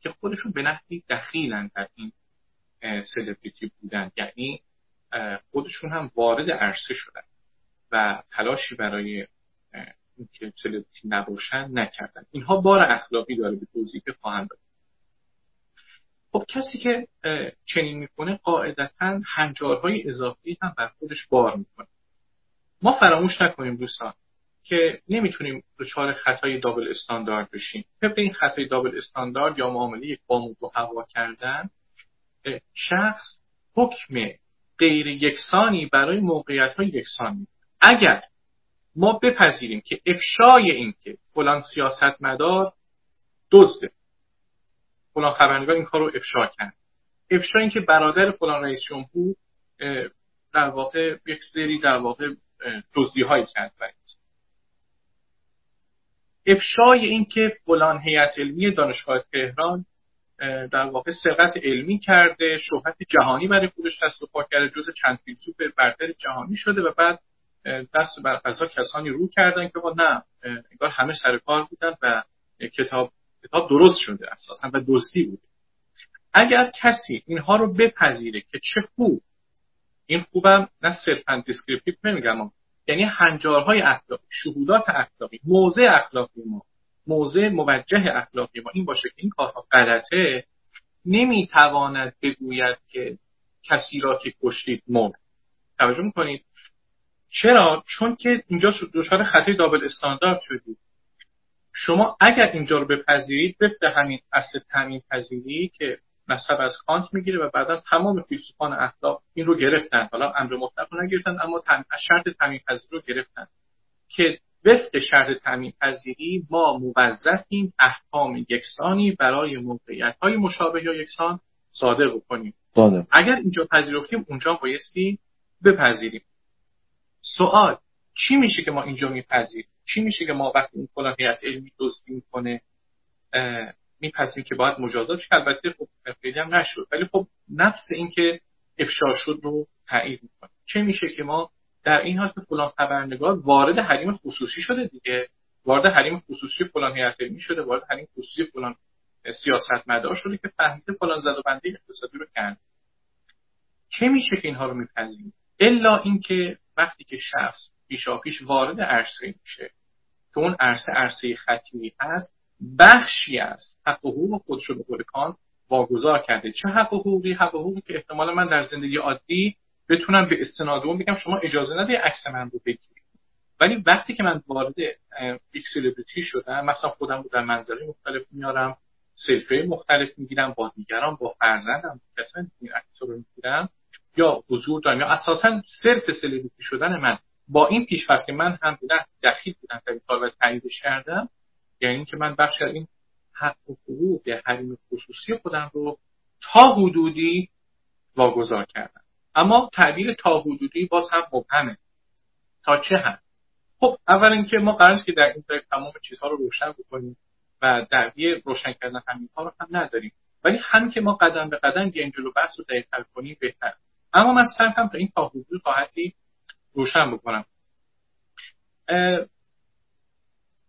که خودشون به نحوی دخیلن در این سلبریتی بودن. یعنی خودشون هم وارد عرصه شدن و تلاشی برای اینکه سلبریتی نباشن نکردن. اینها بار اخلاقی داره به توضیح که خواهم داد. خب کسی که چنین می‌کنه قاعدتا هنجارهای اضافی هم بر خودش بار می‌کنه. ما فراموش نکنیم دوستان که نمی‌تونیم دچار خطای دابل استاندارد بشیم. طبق این خطای دابل استاندارد یا معامله یک بامود و هوا کردن شخص حکم غیر یکسانی برای موقعیت های یکسانی. اگر ما بپذیریم که افشای این که فلان سیاستمدار دزده فلان خبرنگار این کار رو افشا کرد. افشا این که برادر فلان رئیس جمهور در واقع یک سری در واقع دزدی هایی کرد افشای این که فلان هیئت علمی دانشگاه تهران در واقع سرقت علمی کرده شهرت جهانی برای خودش دست و پا کرده جز چند فیلسوف برتر جهانی شده و بعد دست بر قضا کسانی رو کردن که نه انگار همه سر کار بودن و کتاب کتاب درست شده اساسا و دزدی بوده اگر کسی اینها رو بپذیره که چه خوب این خوبم نه صرفا descriptive نمیگم یعنی هنجارهای اخلاقی شهودات اخلاقی موضع اخلاقی ما موضع موجه اخلاقی ما این باشه که این کارها غلطه نمی‌تواند بگوید که کسی را که کشتید مرد. توجه می‌کنید؟ چرا؟ چون که اینجا دچار خطای double standard شدید شما اگر اینجا رو بپذیرید مثل همین اصل تعمین پذیری که مذهب از کانت می‌گیره و بعدا تمام فیلسوفان اخلاق این رو گرفتن. حالا امر مطلق رو نگرفتن اما شرط تعمین پذیری رو گرفتن. که وفق شرط تعمین پذیری ما موظفیم احکام یکسانی برای موقعیت های مشابه یا یکسان صادر بکنیم. بله. اگر اینجا پذیرفتیم اونجا بایستی بپذیریم. سوال چی میشه که ما اینجا میپذیریم؟ چی میشه که ما وقتی این فلان هیئت علمی دزدی می‌کنه میپذیریم که باید مجازات شه البته خب خیلی هم نشد. ولی خب نفس این که افشا شد رو تایید می‌کنه. چه میشه که ما در این حال که فلان خبرنگار وارد حریم خصوصی شده دیگه. وارد حریم خصوصی فلان هیئت علمی شده وارد حریم خصوصی فلان سیاستمدار شده که فهمیده فلان زد و بنده اقتصادی رو کرد. چه میشه که اینها رو میپذیریم؟ الا اینکه وقتی که شخص پیشاپیش وارد عرصه میشه که اون عرصه عرصه خطی هست بخشی از حق و حقوق خودش به قول کان واگذار کرده. چه حق و حقوقی؟ حق و حقوقی که احتمال من در زندگی عادی بتونم به استناد اون بگم شما اجازه نده عکس من رو بگیرید. ولی وقتی که من وارد یک سلبریتی شدم مثلا خودم رو در منظره مختلف میارم سلفی مختلف می‌گیرم با دیگران با فرزندم کسایی این عکس رو می‌گیرم یا حضور دارم یا اساسا صرف سلبریتی شدن من. با این پیشفرض که من هم بودم دخیل بودم در این کار و تاییدش کردم یعنی اینکه من بخش این حق و حقوق حریم خصوصی خودم رو تا حدودی واگذار کردم. اما تعبیر تا حدودی باز هم مبهمه. تا چه هم خب اول اینکه ما قرار که در این تمام چیزها رو روشن بکنیم و دعوی روشن کردن همین ها رو هم نداریم. ولی هم که ما قدم به قدم بیایم جلو بحث رو دقیق‌تر کنیم بهتر. اما من سعی هم تا این تا حدود تا حدی روشن بکنم.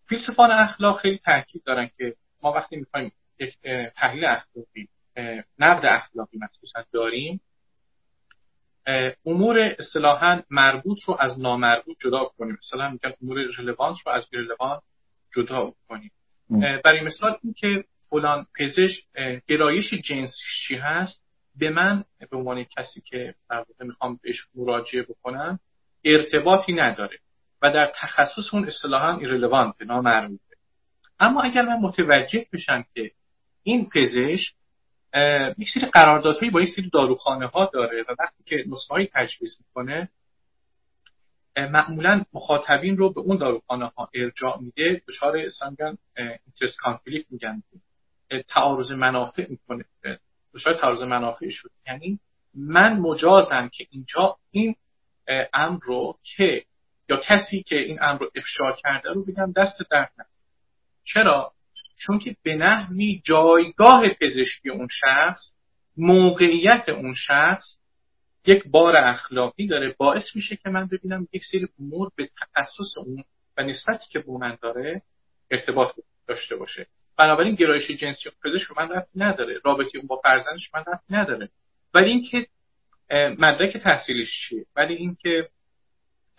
فیلسوفان اخلاق خیلی تاکید دارن که ما وقتی می‌خوایم یک تحلیل اخلاقی نقد اخلاقی مخصوصا داریم امور اصطلاحا مربوط رو از نامربوط جدا کنیم مثلا میگن امور رلوانس رو از رلوانس جدا کنیم برای مثال این که فلان پزشک گرایش جنسی هست؟ به من به عنوان کسی که در می‌خوام بهش مراجعه بکنم ارتباطی نداره و در تخصص اون اصطلاحا ایرلوانت نامربوطه. اما اگر من متوجه بشم که این پزشک یک سری قراردادهایی با یک سری داروخانه ها داره و وقتی که نسخه تجویز می‌کنه معمولا مخاطبین رو به اون داروخانه ها ارجاع میده دچار اصلا اینترست کانفلیکت میگن. تعارض منافع می‌کنه. دچار تعارض منافع شد یعنی من مجازم که اینجا این امر رو که یا کسی که این امر رو افشا کرده رو بگم دست درد چرا؟ چون که به نحوی جایگاه پزشکی اون شخص موقعیت اون شخص یک بار اخلاقی داره. باعث میشه که من ببینم یک سری امور به تخصص اون و نسبتی که به من داره ارتباط داشته باشه. بنابراین گرایش جنسی پزشک من رفت نداره. رابطه اون با فرزندش من رفت نداره. ولی اینکه مدرک تحصیلش چیه؟ ولی اینکه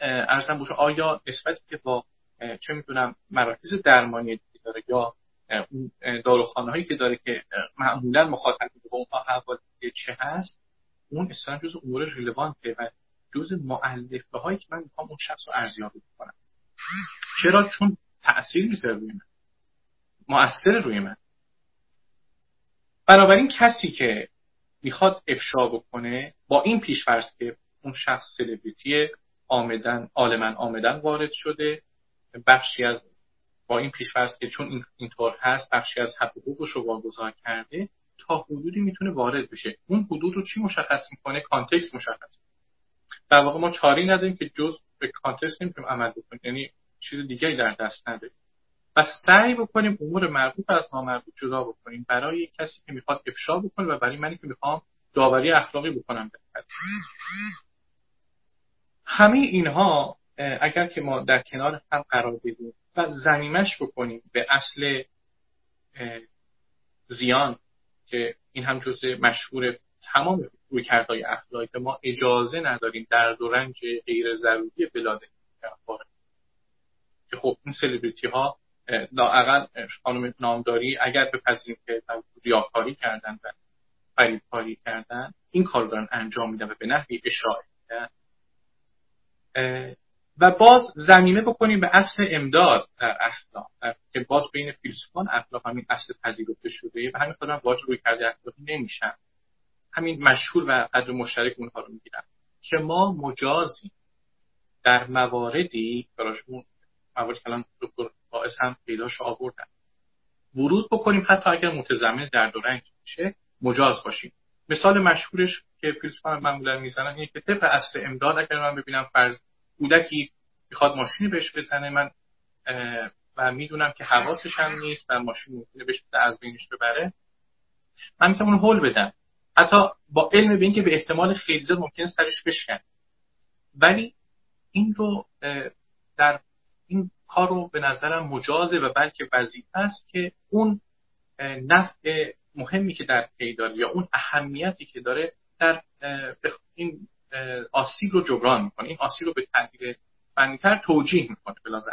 ارزم باشه آیا نسبتی که با چه می‌دونم مراکز درمانی داره یا داروخانه هایی که داره که معمولا مخاطب با اونها حوالی چه هست اون اصلا جز امور ریلوانته و جز معلفه هایی که من می‌خوام اون شخص رو ارزیابی کنم چرا؟ چون تاثیر می‌ذاره روی من. مؤثر روی من. بنابراین کسی که می‌خواد افشا بکنه با این پیشفرض که اون شخص سلبریتی آمدن آلمن آمدن وارد شده بخشی از با این پیشفرض که چون این اینطور هست بخشی از حقوقش رو واگذار کرده تا حدودی می‌تونه وارد بشه. اون حدود رو چی مشخص می‌کنه؟ context مشخص در واقع ما چاره‌ای نداریم که جز به context نمی‌تونیم عمل بکنیم. یعنی چیز دیگری در دست نداریم. و سعی بکنیم امور مربوط از نامربوط جدا بکنیم. برای کسی که می‌خواد افشا بکنه و برای منی که می‌خوام داوری اخلاقی بکنم. همه اینها اگر که ما در کنار هم قرار بدیم و زنیمش بکنیم به اصل زیان که این هم جزء مشهور تمام روی کردهای اخلاقی که ما اجازه نداریم در دو رنج غیر ضروری بلاده که خب این سلبریتی ها لاقل خانم نامداری اگر بپذیریم که ریاکاری کردن و فریبکاری کردن این کار دارن انجام میدن و به نحوی اشاعه میدن. و باز زمینه بکنیم به اصل امداد در اخلاق که باز بین فیلسوفان اخلاق همین اصل پذیرفته شده و همین خودم باید روی کرده اخلاقی نمیشن. همین مشهور و قدر مشترک اونها رو می‌گیرن. که ما مجازی در مواردی براشون مواردی که الان دکتر باعث هم پیداش آوردن. ورود بکنیم حتی اگر متضمن درد و رنج میشه مجاز باشیم. مثال مشهورش که فیلسوفان معمولا می‌زنن اینه که طبق اصل امداد اگر من ببینم فرض کودکی می‌خواد ماشینی بهش بزنه من و می‌دونم که حواسش هم نیست و ماشین ممکنه بهش از بینش ببره. من می‌تونم اون هول بدم. حتی با علم به اینکه به احتمال خیلی زیاد ممکنه سرش بشکن ولی این رو در این کار رو به نظرم مجازه و بلکه وظیفه است که اون نفع مهمی که در پی یا اون اهمیتی که داره در این آسیب رو جبران می‌کنه. این آسیب رو به تعبیر فنیتر توجیه می‌کنه به لحاظ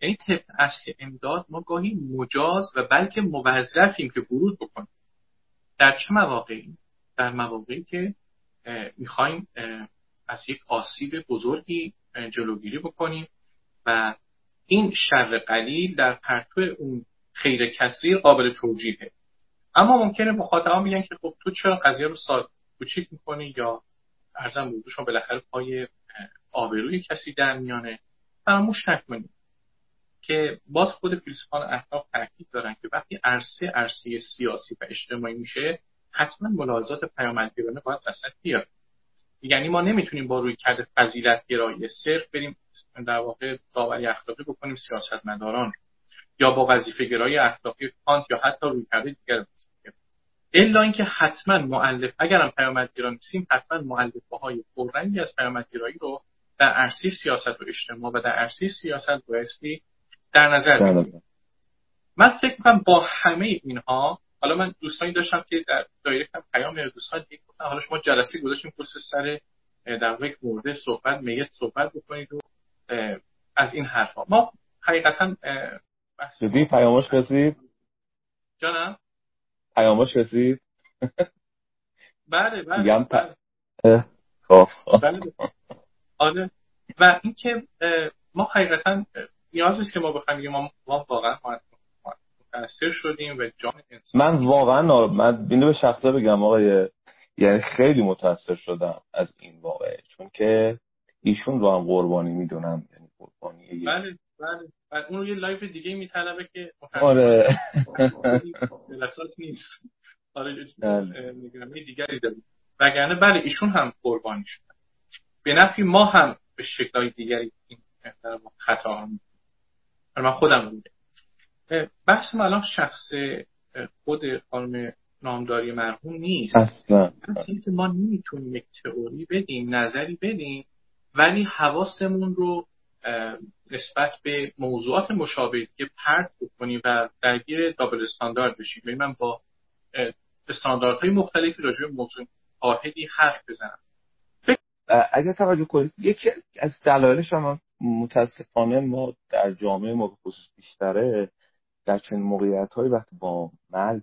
یعنی طبق اصل امداد ما گاهی مجاز و بلکه موظفیم که ورود بکنیم. در چه مواقعی؟ در مواقعی که می‌خوایم از یک آسیب بزرگی جلوگیری بکنیم و این شر قلیل در پرتو اون خیر کثیر قابل توجیهه. اما ممکنه مخاطبان میگن که خب تو چرا قضیه رو کوچیک می‌کنی یا ارزم بودو شما بالاخره پای آبروی کسی در میانه. فراموش نکنید که باز خود فیلسوفان اخلاق تاکید دارن که وقتی عرصه عرصه سیاسی و اجتماعی میشه حتما ملاحظات پیامدگرانه باید وسط بیاد. یعنی ما نمی‌تونیم با روی کرده فضیلت گرایی صرف بریم در واقع داوری اخلاقی بکنیم سیاست مداران یا با وظیفه گرایی اخلاقی کانت یا حتی روی کرده دیگر الا اینکه حتما مؤلف اگرم پیامدگرا نیستیم حتما مؤلفه های پررنگی از پیامدگرایی رو در عرصه سیاست و اجتماع و در عرصه سیاست بایستی در نظر بگیریم. من فکر می‌کنم با همه اینها حالا من دوستانی داشتم که در دایره هم پیام یا دوستان دیگه گفتن حالا شما جلسه گذاشتیم پشت سر در واقع مرده صحبت میت صحبت بکنید و از این حرفا. ما حقیقتا دیدی پیامش رسید جانم؟ پیامش رسید بله بله, بله. خب, خب. بله آره و اینکه ما حقیقتا نیاز است که ما بخوایم ما, ما واقعا متاثر شدیم و جان من واقعا من بینه به شخصه بگم آقای یعنی خیلی متاثر شدم از این واقعه چون که ایشون رو هم قربانی می‌دونم یعنی قربانی بله بله. اون یه لایف دیگه میطلبه که آره. نیست. آره بله. دیگری داریم وگرنه بله ایشون هم قربانی شد. به نفی ما هم به شکلهای دیگری این خطا هم من خودم میگم. بحث الان شخص خود خانم نامداری مرحوم نیست. اصلا. که ما نمی‌تونیم یک تئوری بدیم نظری بدیم ولی حواسمون رو نسبت به موضوعات مشابه که پرت بکنیم و درگیر دابل استاندارد بشیم یعنی من با استانداردهای مختلفی راجع به موضوع واحدی حرف بزنم اگر توجه کنید یکی از دلایلش هم متاسفانه ما در جامعه ما به خصوص بیشتره در چنین موقعیت های وقتی با مرگ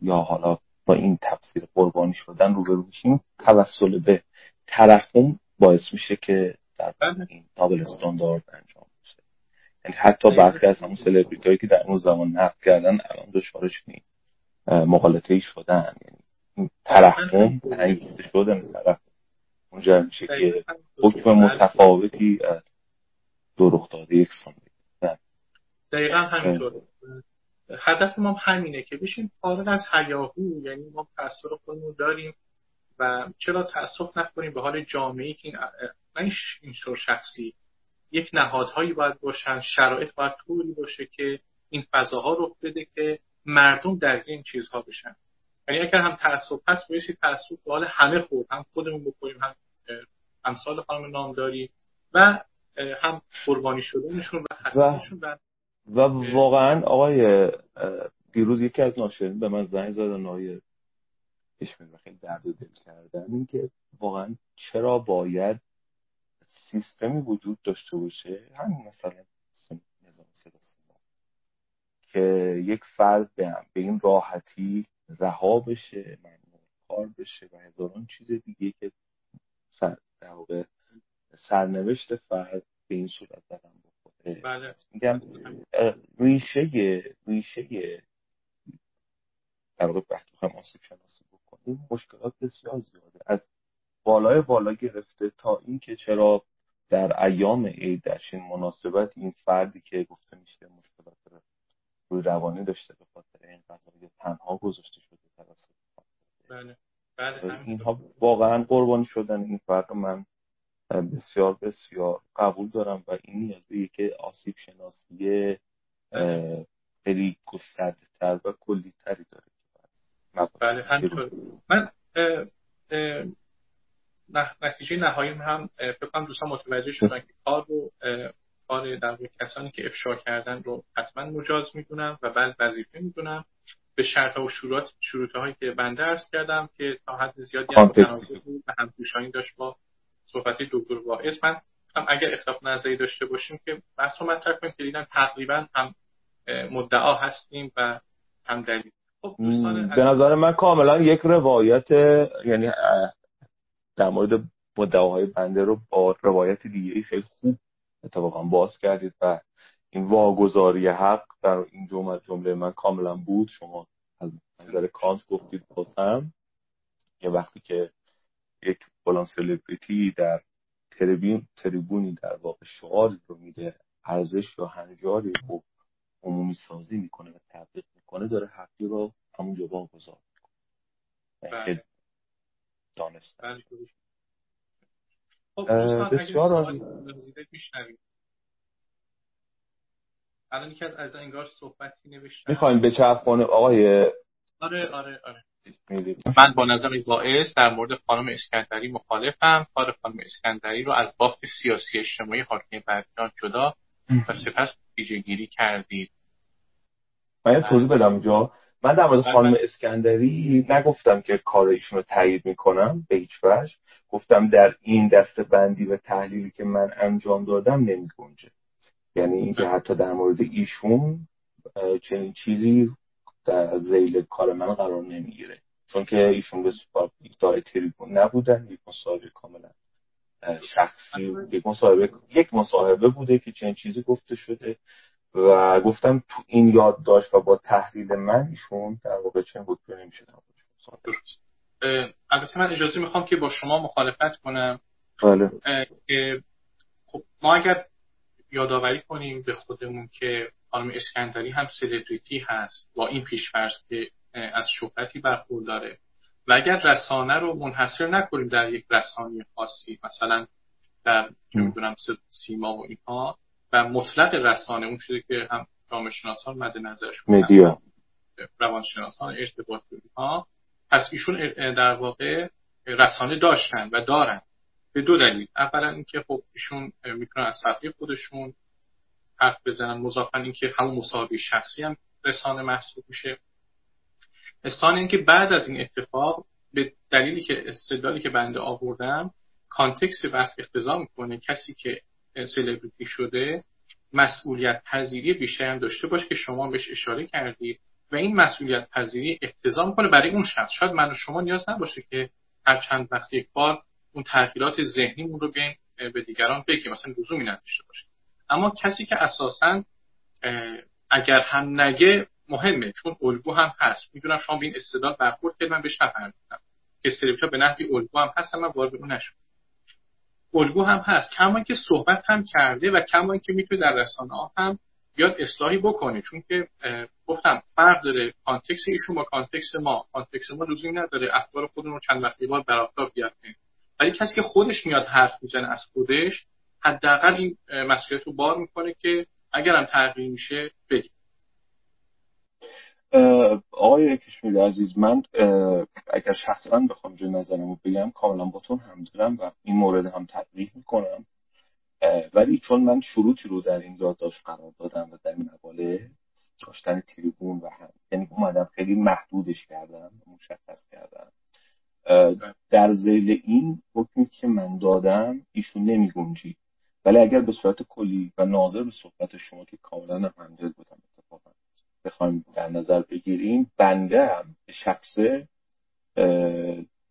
یا حالا با این تفسیر قربانی شدن روبرو میشیم توسل به ترحم باعث میشه که در بله. این دابل استاندارد انجام یعنی حتی برخی از همون سلبریتی هایی که در اون زمان نقد کردن الان دچار چنین مقالطه ای شدن. یعنی ترحم تنگیده شدن طرف اونجا میشه که حکم متفاوتی دو رخ داده یکسان دقیقا همینطور. هدف ما همینه که بشیم فارغ از هیاهو یعنی ما تاثیر خودمون داریم و چرا تاسف نکنیم به حال جامعه که این این شخصی. یک نهادهایی باید باشن شرایط باید طوری باشه که این فضاها رخ بده که مردم در این چیزها بشن. یعنی اگر هم تعصب پس بایستی تعصب به حال همه خود هم خودمون بکنیم هم امثال خانم نامداری و هم قربانی شدنشون و خطرشون و, و واقعا آقای دیروز یکی از ناشرین به من زنگ زدن آقای و خیلی درد دل کردن. این که واقعا چرا باید سیستمی وجود داشته باشه همین مثلا نظام صدا که یک فرد به, به این راحتی رها بشه ممنوع کار بشه و هزاران چیز دیگه که سر در واقع سرنوشت فرد به این صورت دارم بخوره. بله. میگم ریشه ریشه در واقع وقتی بخوایم آسیب شناسی بکنیم مشکلات بسیار زیاده. از بالای بالا گرفته تا اینکه چرا در ایام عید در این مناسبت این فردی که گفته میشه مشکلات روی روانی داشته به خاطر این قضایی تنها گذاشته شده توسط بله. بله اینها واقعا قربانی شدن این فرد من بسیار بسیار قبول دارم و این نیاز به که آسیب شناسی. خیلی گسترده تر و کلی تری داره بله همینطور. من نتیجه نهایی هم فکر کنم دوستان متوجه شدن که کار رو کار در کسانی که افشا کردن رو حتما مجاز می‌دونم و بعد وظیفه می‌دونم به شرط و شروط شروط هایی که بنده ارز کردم که تا حد زیادی هم بود و همپوشانی داشت با صحبت دکتر واعظ. من هم اگر اختلاف نظری داشته باشیم که بحث رو مطرح کنیم که دیدن تقریبا هم مدعا هستیم و هم دلیل. خب به نظر من کاملا یک روایت یعنی در مورد مدعاهای بنده رو با روایت دیگه خیلی خوب اتفاقا باز کردید و این واگذاری حق در این جمله جمله من کاملا بود. شما از نظر کانت گفتید بازم. یه وقتی که یک فلان سلبریتی در تریبون تریبونی در واقع شعار رو میده ارزش یا هنجاری رو عمومی سازی می‌کنه و تبلیغ می‌کنه داره حقی رو همونجا واگذار می‌کنه. بله. دانست بله، خب بسیار الان یکی از از انگار صحبتی نوشتم می‌خوایم به چرخونه آقای آره آره آره. من با نظر باعث در مورد خانم اسکندری مخالفم. کار خانم اسکندری رو از بافت سیاسی اجتماعی حاکم بردیان جدا. و سپس پیجه گیری کردید. من یه توضیح بدم اونجا من در مورد خانم اسکندری نگفتم که کار ایشون رو تایید می‌کنم به هیچ وجه. گفتم در این دسته بندی و تحلیلی که من انجام دادم نمی گنجه یعنی اینکه حتی در مورد ایشون چنین چیزی در زیل کار من قرار نمی‌گیره. چون که ایشون به دای تریبون نبودن یک مصاحبه کاملا شخصی یک مصاحبه یک مصاحبه بوده که چنین چیزی گفته شده. و گفتم تو این یادداشت و با تحلیل من ایشون در واقع چنین بود نمیشه درست. البته من اجازه می‌خوام که با شما مخالفت کنم. بله. خب ما اگر یادآوری کنیم به خودمون که خانم اسکندری هم سلبریتی هست با این پیشفرض که از شهرتی برخورداره. و اگر رسانه رو منحصر نکنیم در یک رسانه خاصی مثلا در نمی‌دونم سیما و اینها و مطلق رسانه اون چیزی که هم جامعه شناسان مد نظرش مدیا روانشناسان ارتباط اینها. پس ایشون در واقع رسانه داشتن و دارن. به دو دلیل. اولا اینکه خب ایشون می‌تونن از صفحه خودشون حرف بزنن. مضافا اینکه همون مصاحبه شخصی هم رسانه محسوب میشه. ثانیا اینکه بعد از این اتفاق به دلیلی که استدلالی که بنده آوردم کانتکست بحث اقتضا می‌کنه. کسی که سلبریتی شده مسئولیت پذیری بیشتری هم داشته باشه که شما بهش اشاره کردید و این مسئولیت پذیری اقتضا می‌کنه برای اون شخص. شاید من و شما نیاز نباشه که هر چند وقت یک بار اون تغییرات ذهنیمون رو بیایم به دیگران بگیم مثلا لزومی نداشته باشه. اما کسی که اساسا اگر هم نگه مهمه چون الگو هم هست. می‌دونم شما به این استدلال برخورد کرد من بهش نپرداختم که به نحوی الگو هم هست من وارد اون نشد الگو هم هست. کما که صحبت هم کرده و کما که می‌تونه در رسانه ها هم بیاد اصلاحی بکنه. چون که گفتم فرق داره. context ایشون با context ما. context ما لزومی نداره اخبار خودمون رو چند وقتی بار بر آفتاب ولی کسی که خودش میاد حرف می‌زنه از خودش حداقل این مسئولیت رو بار می‌کنه که اگرم تغییر میشه بگه. آقای کشمیر عزیز من اگر شخصا بخوام جو نظرم رو بگم کاملا با تون هم دارم و این مورد هم تطبیق می‌کنم. ولی چون من شروطی رو در این یادداشت قرار دادم و در این مقاله داشتن تریبون و هم یعنی اومدم خیلی محدودش کردم مشخص کردم. در زیل این حکمی که من دادم ایشون نمی گنجی ولی اگر به صورت کلی و ناظر به صحبت شما که کاملا همدل بودم بخوایم در نظر بگیریم بنده هم به شخصه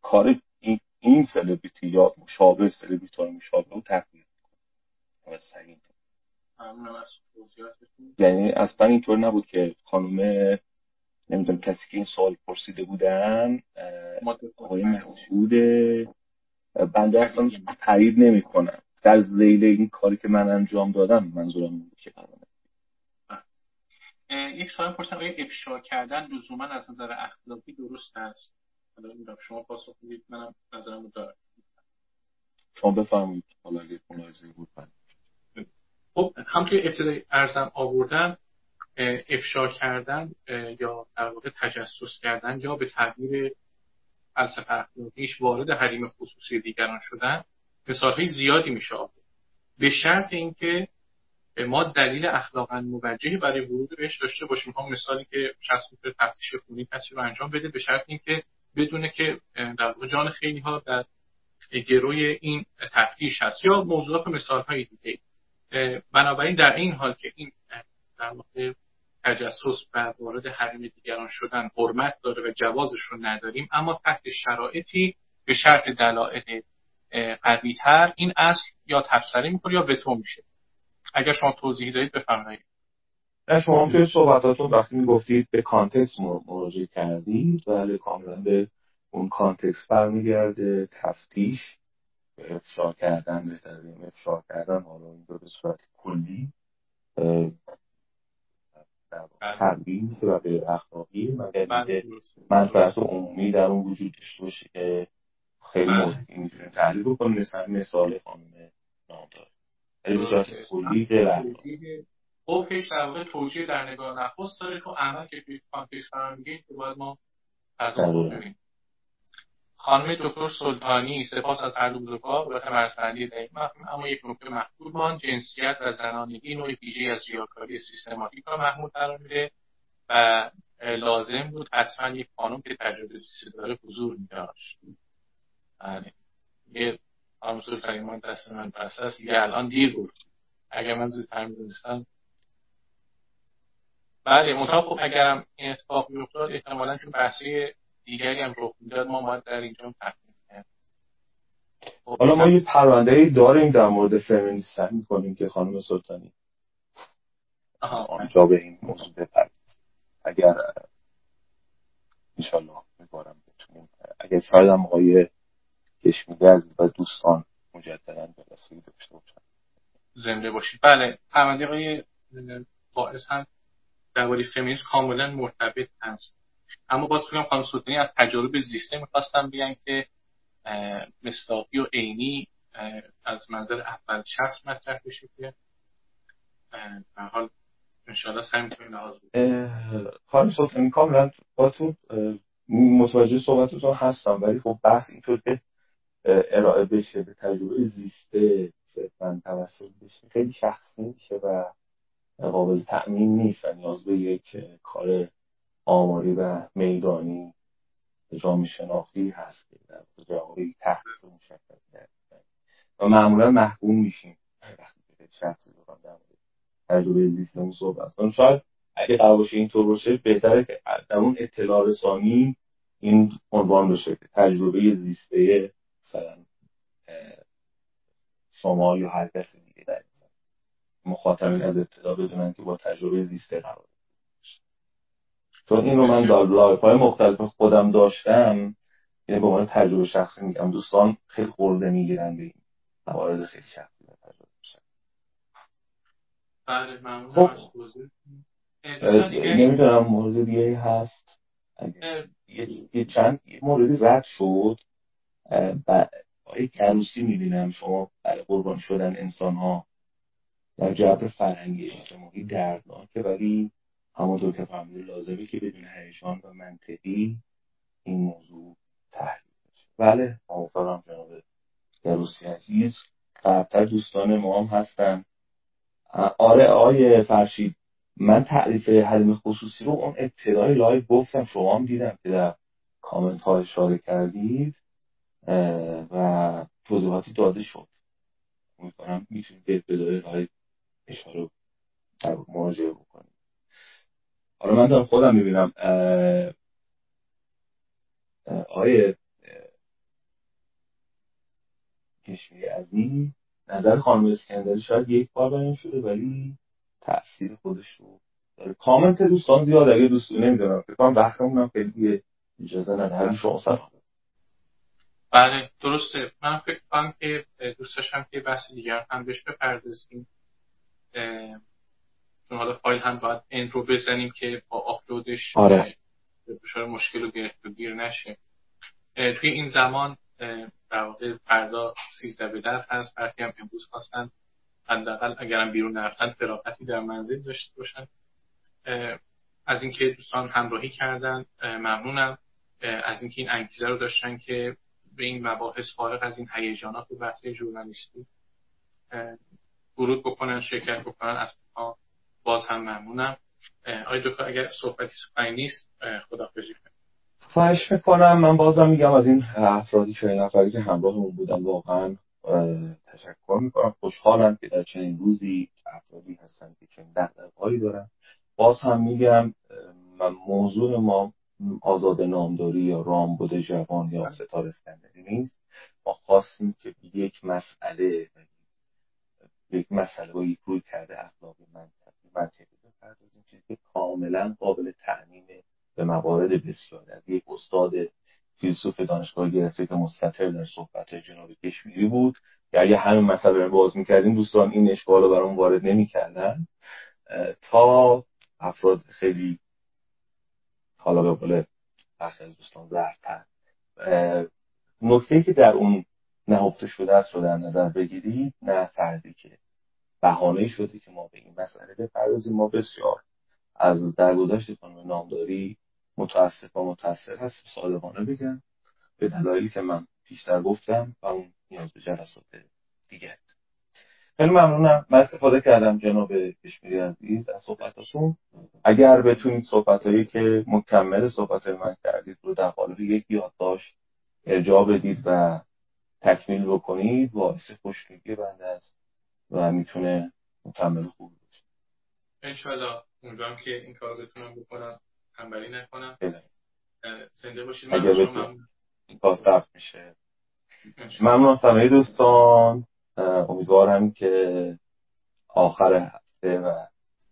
کار این, این سلبریتی یا مشابه سلبریتی مشابه رو تغییر یعنی اصلا اینطور نبود که خانم نمی‌دونم کسی که این سوال پرسیده بودن آقای مسعود بنده اصلا تایید نمی کنم در زیل این کاری که من انجام دادم منظورم بود که یک سوال پرسیدم آیا افشا کردن لزوما از نظر اخلاقی درست است؟ حالا شما پاسخ بدید منم نظرم رو دارم. شما بفرمایید حالا اگه ملاحظه بود من خب همطور ابتدای ارزم آوردن افشا کردن یا در واقع تجسس کردن یا به تعبیر فلسفه اخلاقیش وارد حریم خصوصی دیگران شدن مثالهای زیادی میشه آورد. به شرط اینکه ما دلیل اخلاقا موجهی برای ورود بهش داشته باشیم. هم مثالی که شخص می‌تونه تفتیش خونی کسی رو انجام بده به شرط اینکه بدونه که در جان خیلی ها در گروی این تفتیش هست یا موضوعات و مثال های دیگه بنابراین در این حال که این در واقع تجسس و وارد حریم دیگران شدن حرمت داره و جوازش رو نداریم اما تحت شرایطی به شرط دلایل قوی تر این اصل یا تبصره‌ای می‌کنه یا وتو میشه. اگر شما توضیحی دارید بفرمایید. شما توی صحبتاتون وقتی می‌گفتید به context مراجعه کردید ولی کاملا به اون context برمیگرده تفتیش افشا کردن بهترین افشا کردن حالا این به صورت کلی تبیین و به اخلاقی مگر اینکه منفعت عمومی در اون وجود داشته باشه که خیلی مورد اینجوری تحلیل بکنیم مثل مثال خانم نامدار. صورت کلی غیر اخلاقی در واقع توجیه در نگاه نخست داره. تو عمل که توی کانتکست قرار می‌گیره که باید ما از اون ببینیم. خانم دکتر سلطانی سپاس از هر دو کار و مرزبندی دقیق مفهوم اما یک نکته محدود مان جنسیت و زنانگی نوع ویژه از ریاکاری سیستماتیک را محمود قرار میده و لازم بود حتما یک خانم که تجربه زیسته داره حضور میداشت. بله. یه سلطانی ما دست من بسته است. یه الان دیر بود. اگر من زودتر می‌دونستم بله منتها خب اگرم این اتفاق میافتاد احتمالا چون بحثی دیگری هم رخ می‌داد ما باید در اینجا خب، حالا ما یه پرونده ای داریم در مورد فمینیست می‌کنیم که خانم سلطانی آنجا به این موضوع بپرد اگر انشالله میبارم بتونیم اگر شاید هم آقای کشمیده عزیز و دوستان مجددا به رسیدگی داشته باشن. زنده باشید. بله پرونده آقای باعث هم درباره فمینیسم کاملا مرتبط هست. اما باز بگم خانم سلطانی از تجارب زیسته می‌خواستم بیان که مستاقی و عینی از منظر اول شخص مطرح بشه که به حال انشاءالله سعی می‌کنیم لحاظ خانم سلطانی کاملا با تو متوجه صحبتتون هستم ولی خب بحث اینطور که ارائه بشه به تجربه زیسته صرفا توسط بشه. خیلی شخصی میشه و قابل تأمین نیست و نیاز به یک کار آماری و میدانی جامعه شناختی هست. در تحقیق مشکل و معمولا محکوم میشیم. شخصی بخوام در تجربه زیستمون صحبت کنم. شاید اگه قرار باشه اینطور باشه بهتره که در اون اطلاع رسانی این عنوان بشه تجربه زیسته مثلا شما یا هر کس دیگه در مخاطبین از ابتدا بدونن که با تجربه زیسته قرار چون این رو من در live های مختلف خودم داشتم یعنی به عنوان تجربه شخصی میگم دوستان خیلی خرده می‌گیرن به این موارد خیلی شخصی تجربه بله ممنون. خب. نمی‌دونم مورد دیگه هست؟ یه چند موردی رد شد. آقای کروسی می‌بینم شما برای قربان شدن انسان ها در جبر فرهنگی اجتماعی دردناکه ولی همونطور که فهمیده لازمه که بدون هیجان و منطقی این موضوع تحلیل بشه. بله موافقم جناب کروسی عزیز. قبلتر دوستان ما هم هستن. آره آقای فرشید من تعریف حریم خصوصی رو اون ابتدای live گفتم شما هم دیدم که در کامنت ها اشاره کردید. و توضیحاتی داده شد. امیدوارم می‌تونید به ابتدای live اشاره در مراجعه بکنید حالا من دارم خودم می‌بینم آیه کشمی عزیز نظر خانم اسکندری شاید یک بار بیان شده ولی تاثیر خودش رو داره. کامنت دوستان زیاد اگه دوستان نمی‌دونم فکر کنم وقتمون هم خیلی اجازه ندارم شما سلام بله درسته. من فکر کنم که دوست داشتم که بحث دیگر هم بهش بپردازیم. چون حالا فایل هم باید این رو بزنیم که با آپلودش آره. مشکل و گرفت و گیر نشه. توی این زمان در واقع فردا سیزده به در هست. برخی هم امروز خواستن حداقل اگرم بیرون نرفتن فراغتی در منزل داشته باشن. از اینکه دوستان همراهی کردن ممنونم. از اینکه این انگیزه رو داشتن که به این مباحث فارغ از این هیجانات و بحث ژورنالیستی ورود بکنن شرکت بکنن از باز هم ممنونم. آقای دکتر اگر صحبتی سخنی نیست خداحافظی خواهش می‌کنم. من بازم میگم از این افرادی چه نفری که همراهمون بودن واقعا تشکر می‌کنم. خوشحالم که در چنین روزی افرادی هستن که چنین دقدقهایی دارن. باز هم میگم موضوع ما آزاد نامداری یا رامبد جوان یا ستار اسکندری نیست. ما خواستیم که یک مسئله یک مسئله با یک روی کرده اخلاقی منطقی بپردازیم چیزی که کاملا قابل تعمیم به موارد بسیار از یک استاد فیلسوف دانشگاه گرفته که مستطر در صحبت جناب کشمیری بود. که اگه همین مسئله رو باز می‌کردیم دوستان این اشکال رو برام وارد نمی‌کردن. تا افراد خیلی حالا به قول برخی از دوستان ضعفتر نکته که در اون نهفته شده است رو در نظر بگیرید نه فردی که بهانه شده که ما به این مسئله بپردازیم. ما بسیار از درگذشت خانم نامداری متاسف و متاثر هست صادقانه بگم به دلایلی که من پیشتر گفتم و اون نیاز به جلسات دیگه خیلی ممنونم. من استفاده کردم جناب کشمیری عزیز از صحبتاتون. اگر بتونید صحبتهایی که مکمل صحبت من کردید رو در قالب یک یادداشت ارجاع بدید و تکمیل بکنید باعث خوشنودی بنده است و می‌تونه مکمل خوب باشه. انشالله اونجا که این کار بتونم بکنم. تنبلی نکنم. زنده باشید. من این کار سخت میشه. ممنون همه دوستان. امیدوارم که آخر هفته و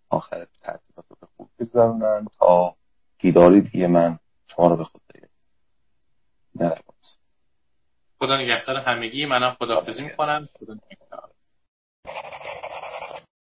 آخر تعطیلات رو خوب بگذارونن تا دیداری دیگه من شما رو به خود خدا نگهدار همگی. منم خداحافظی می‌کنم. خدا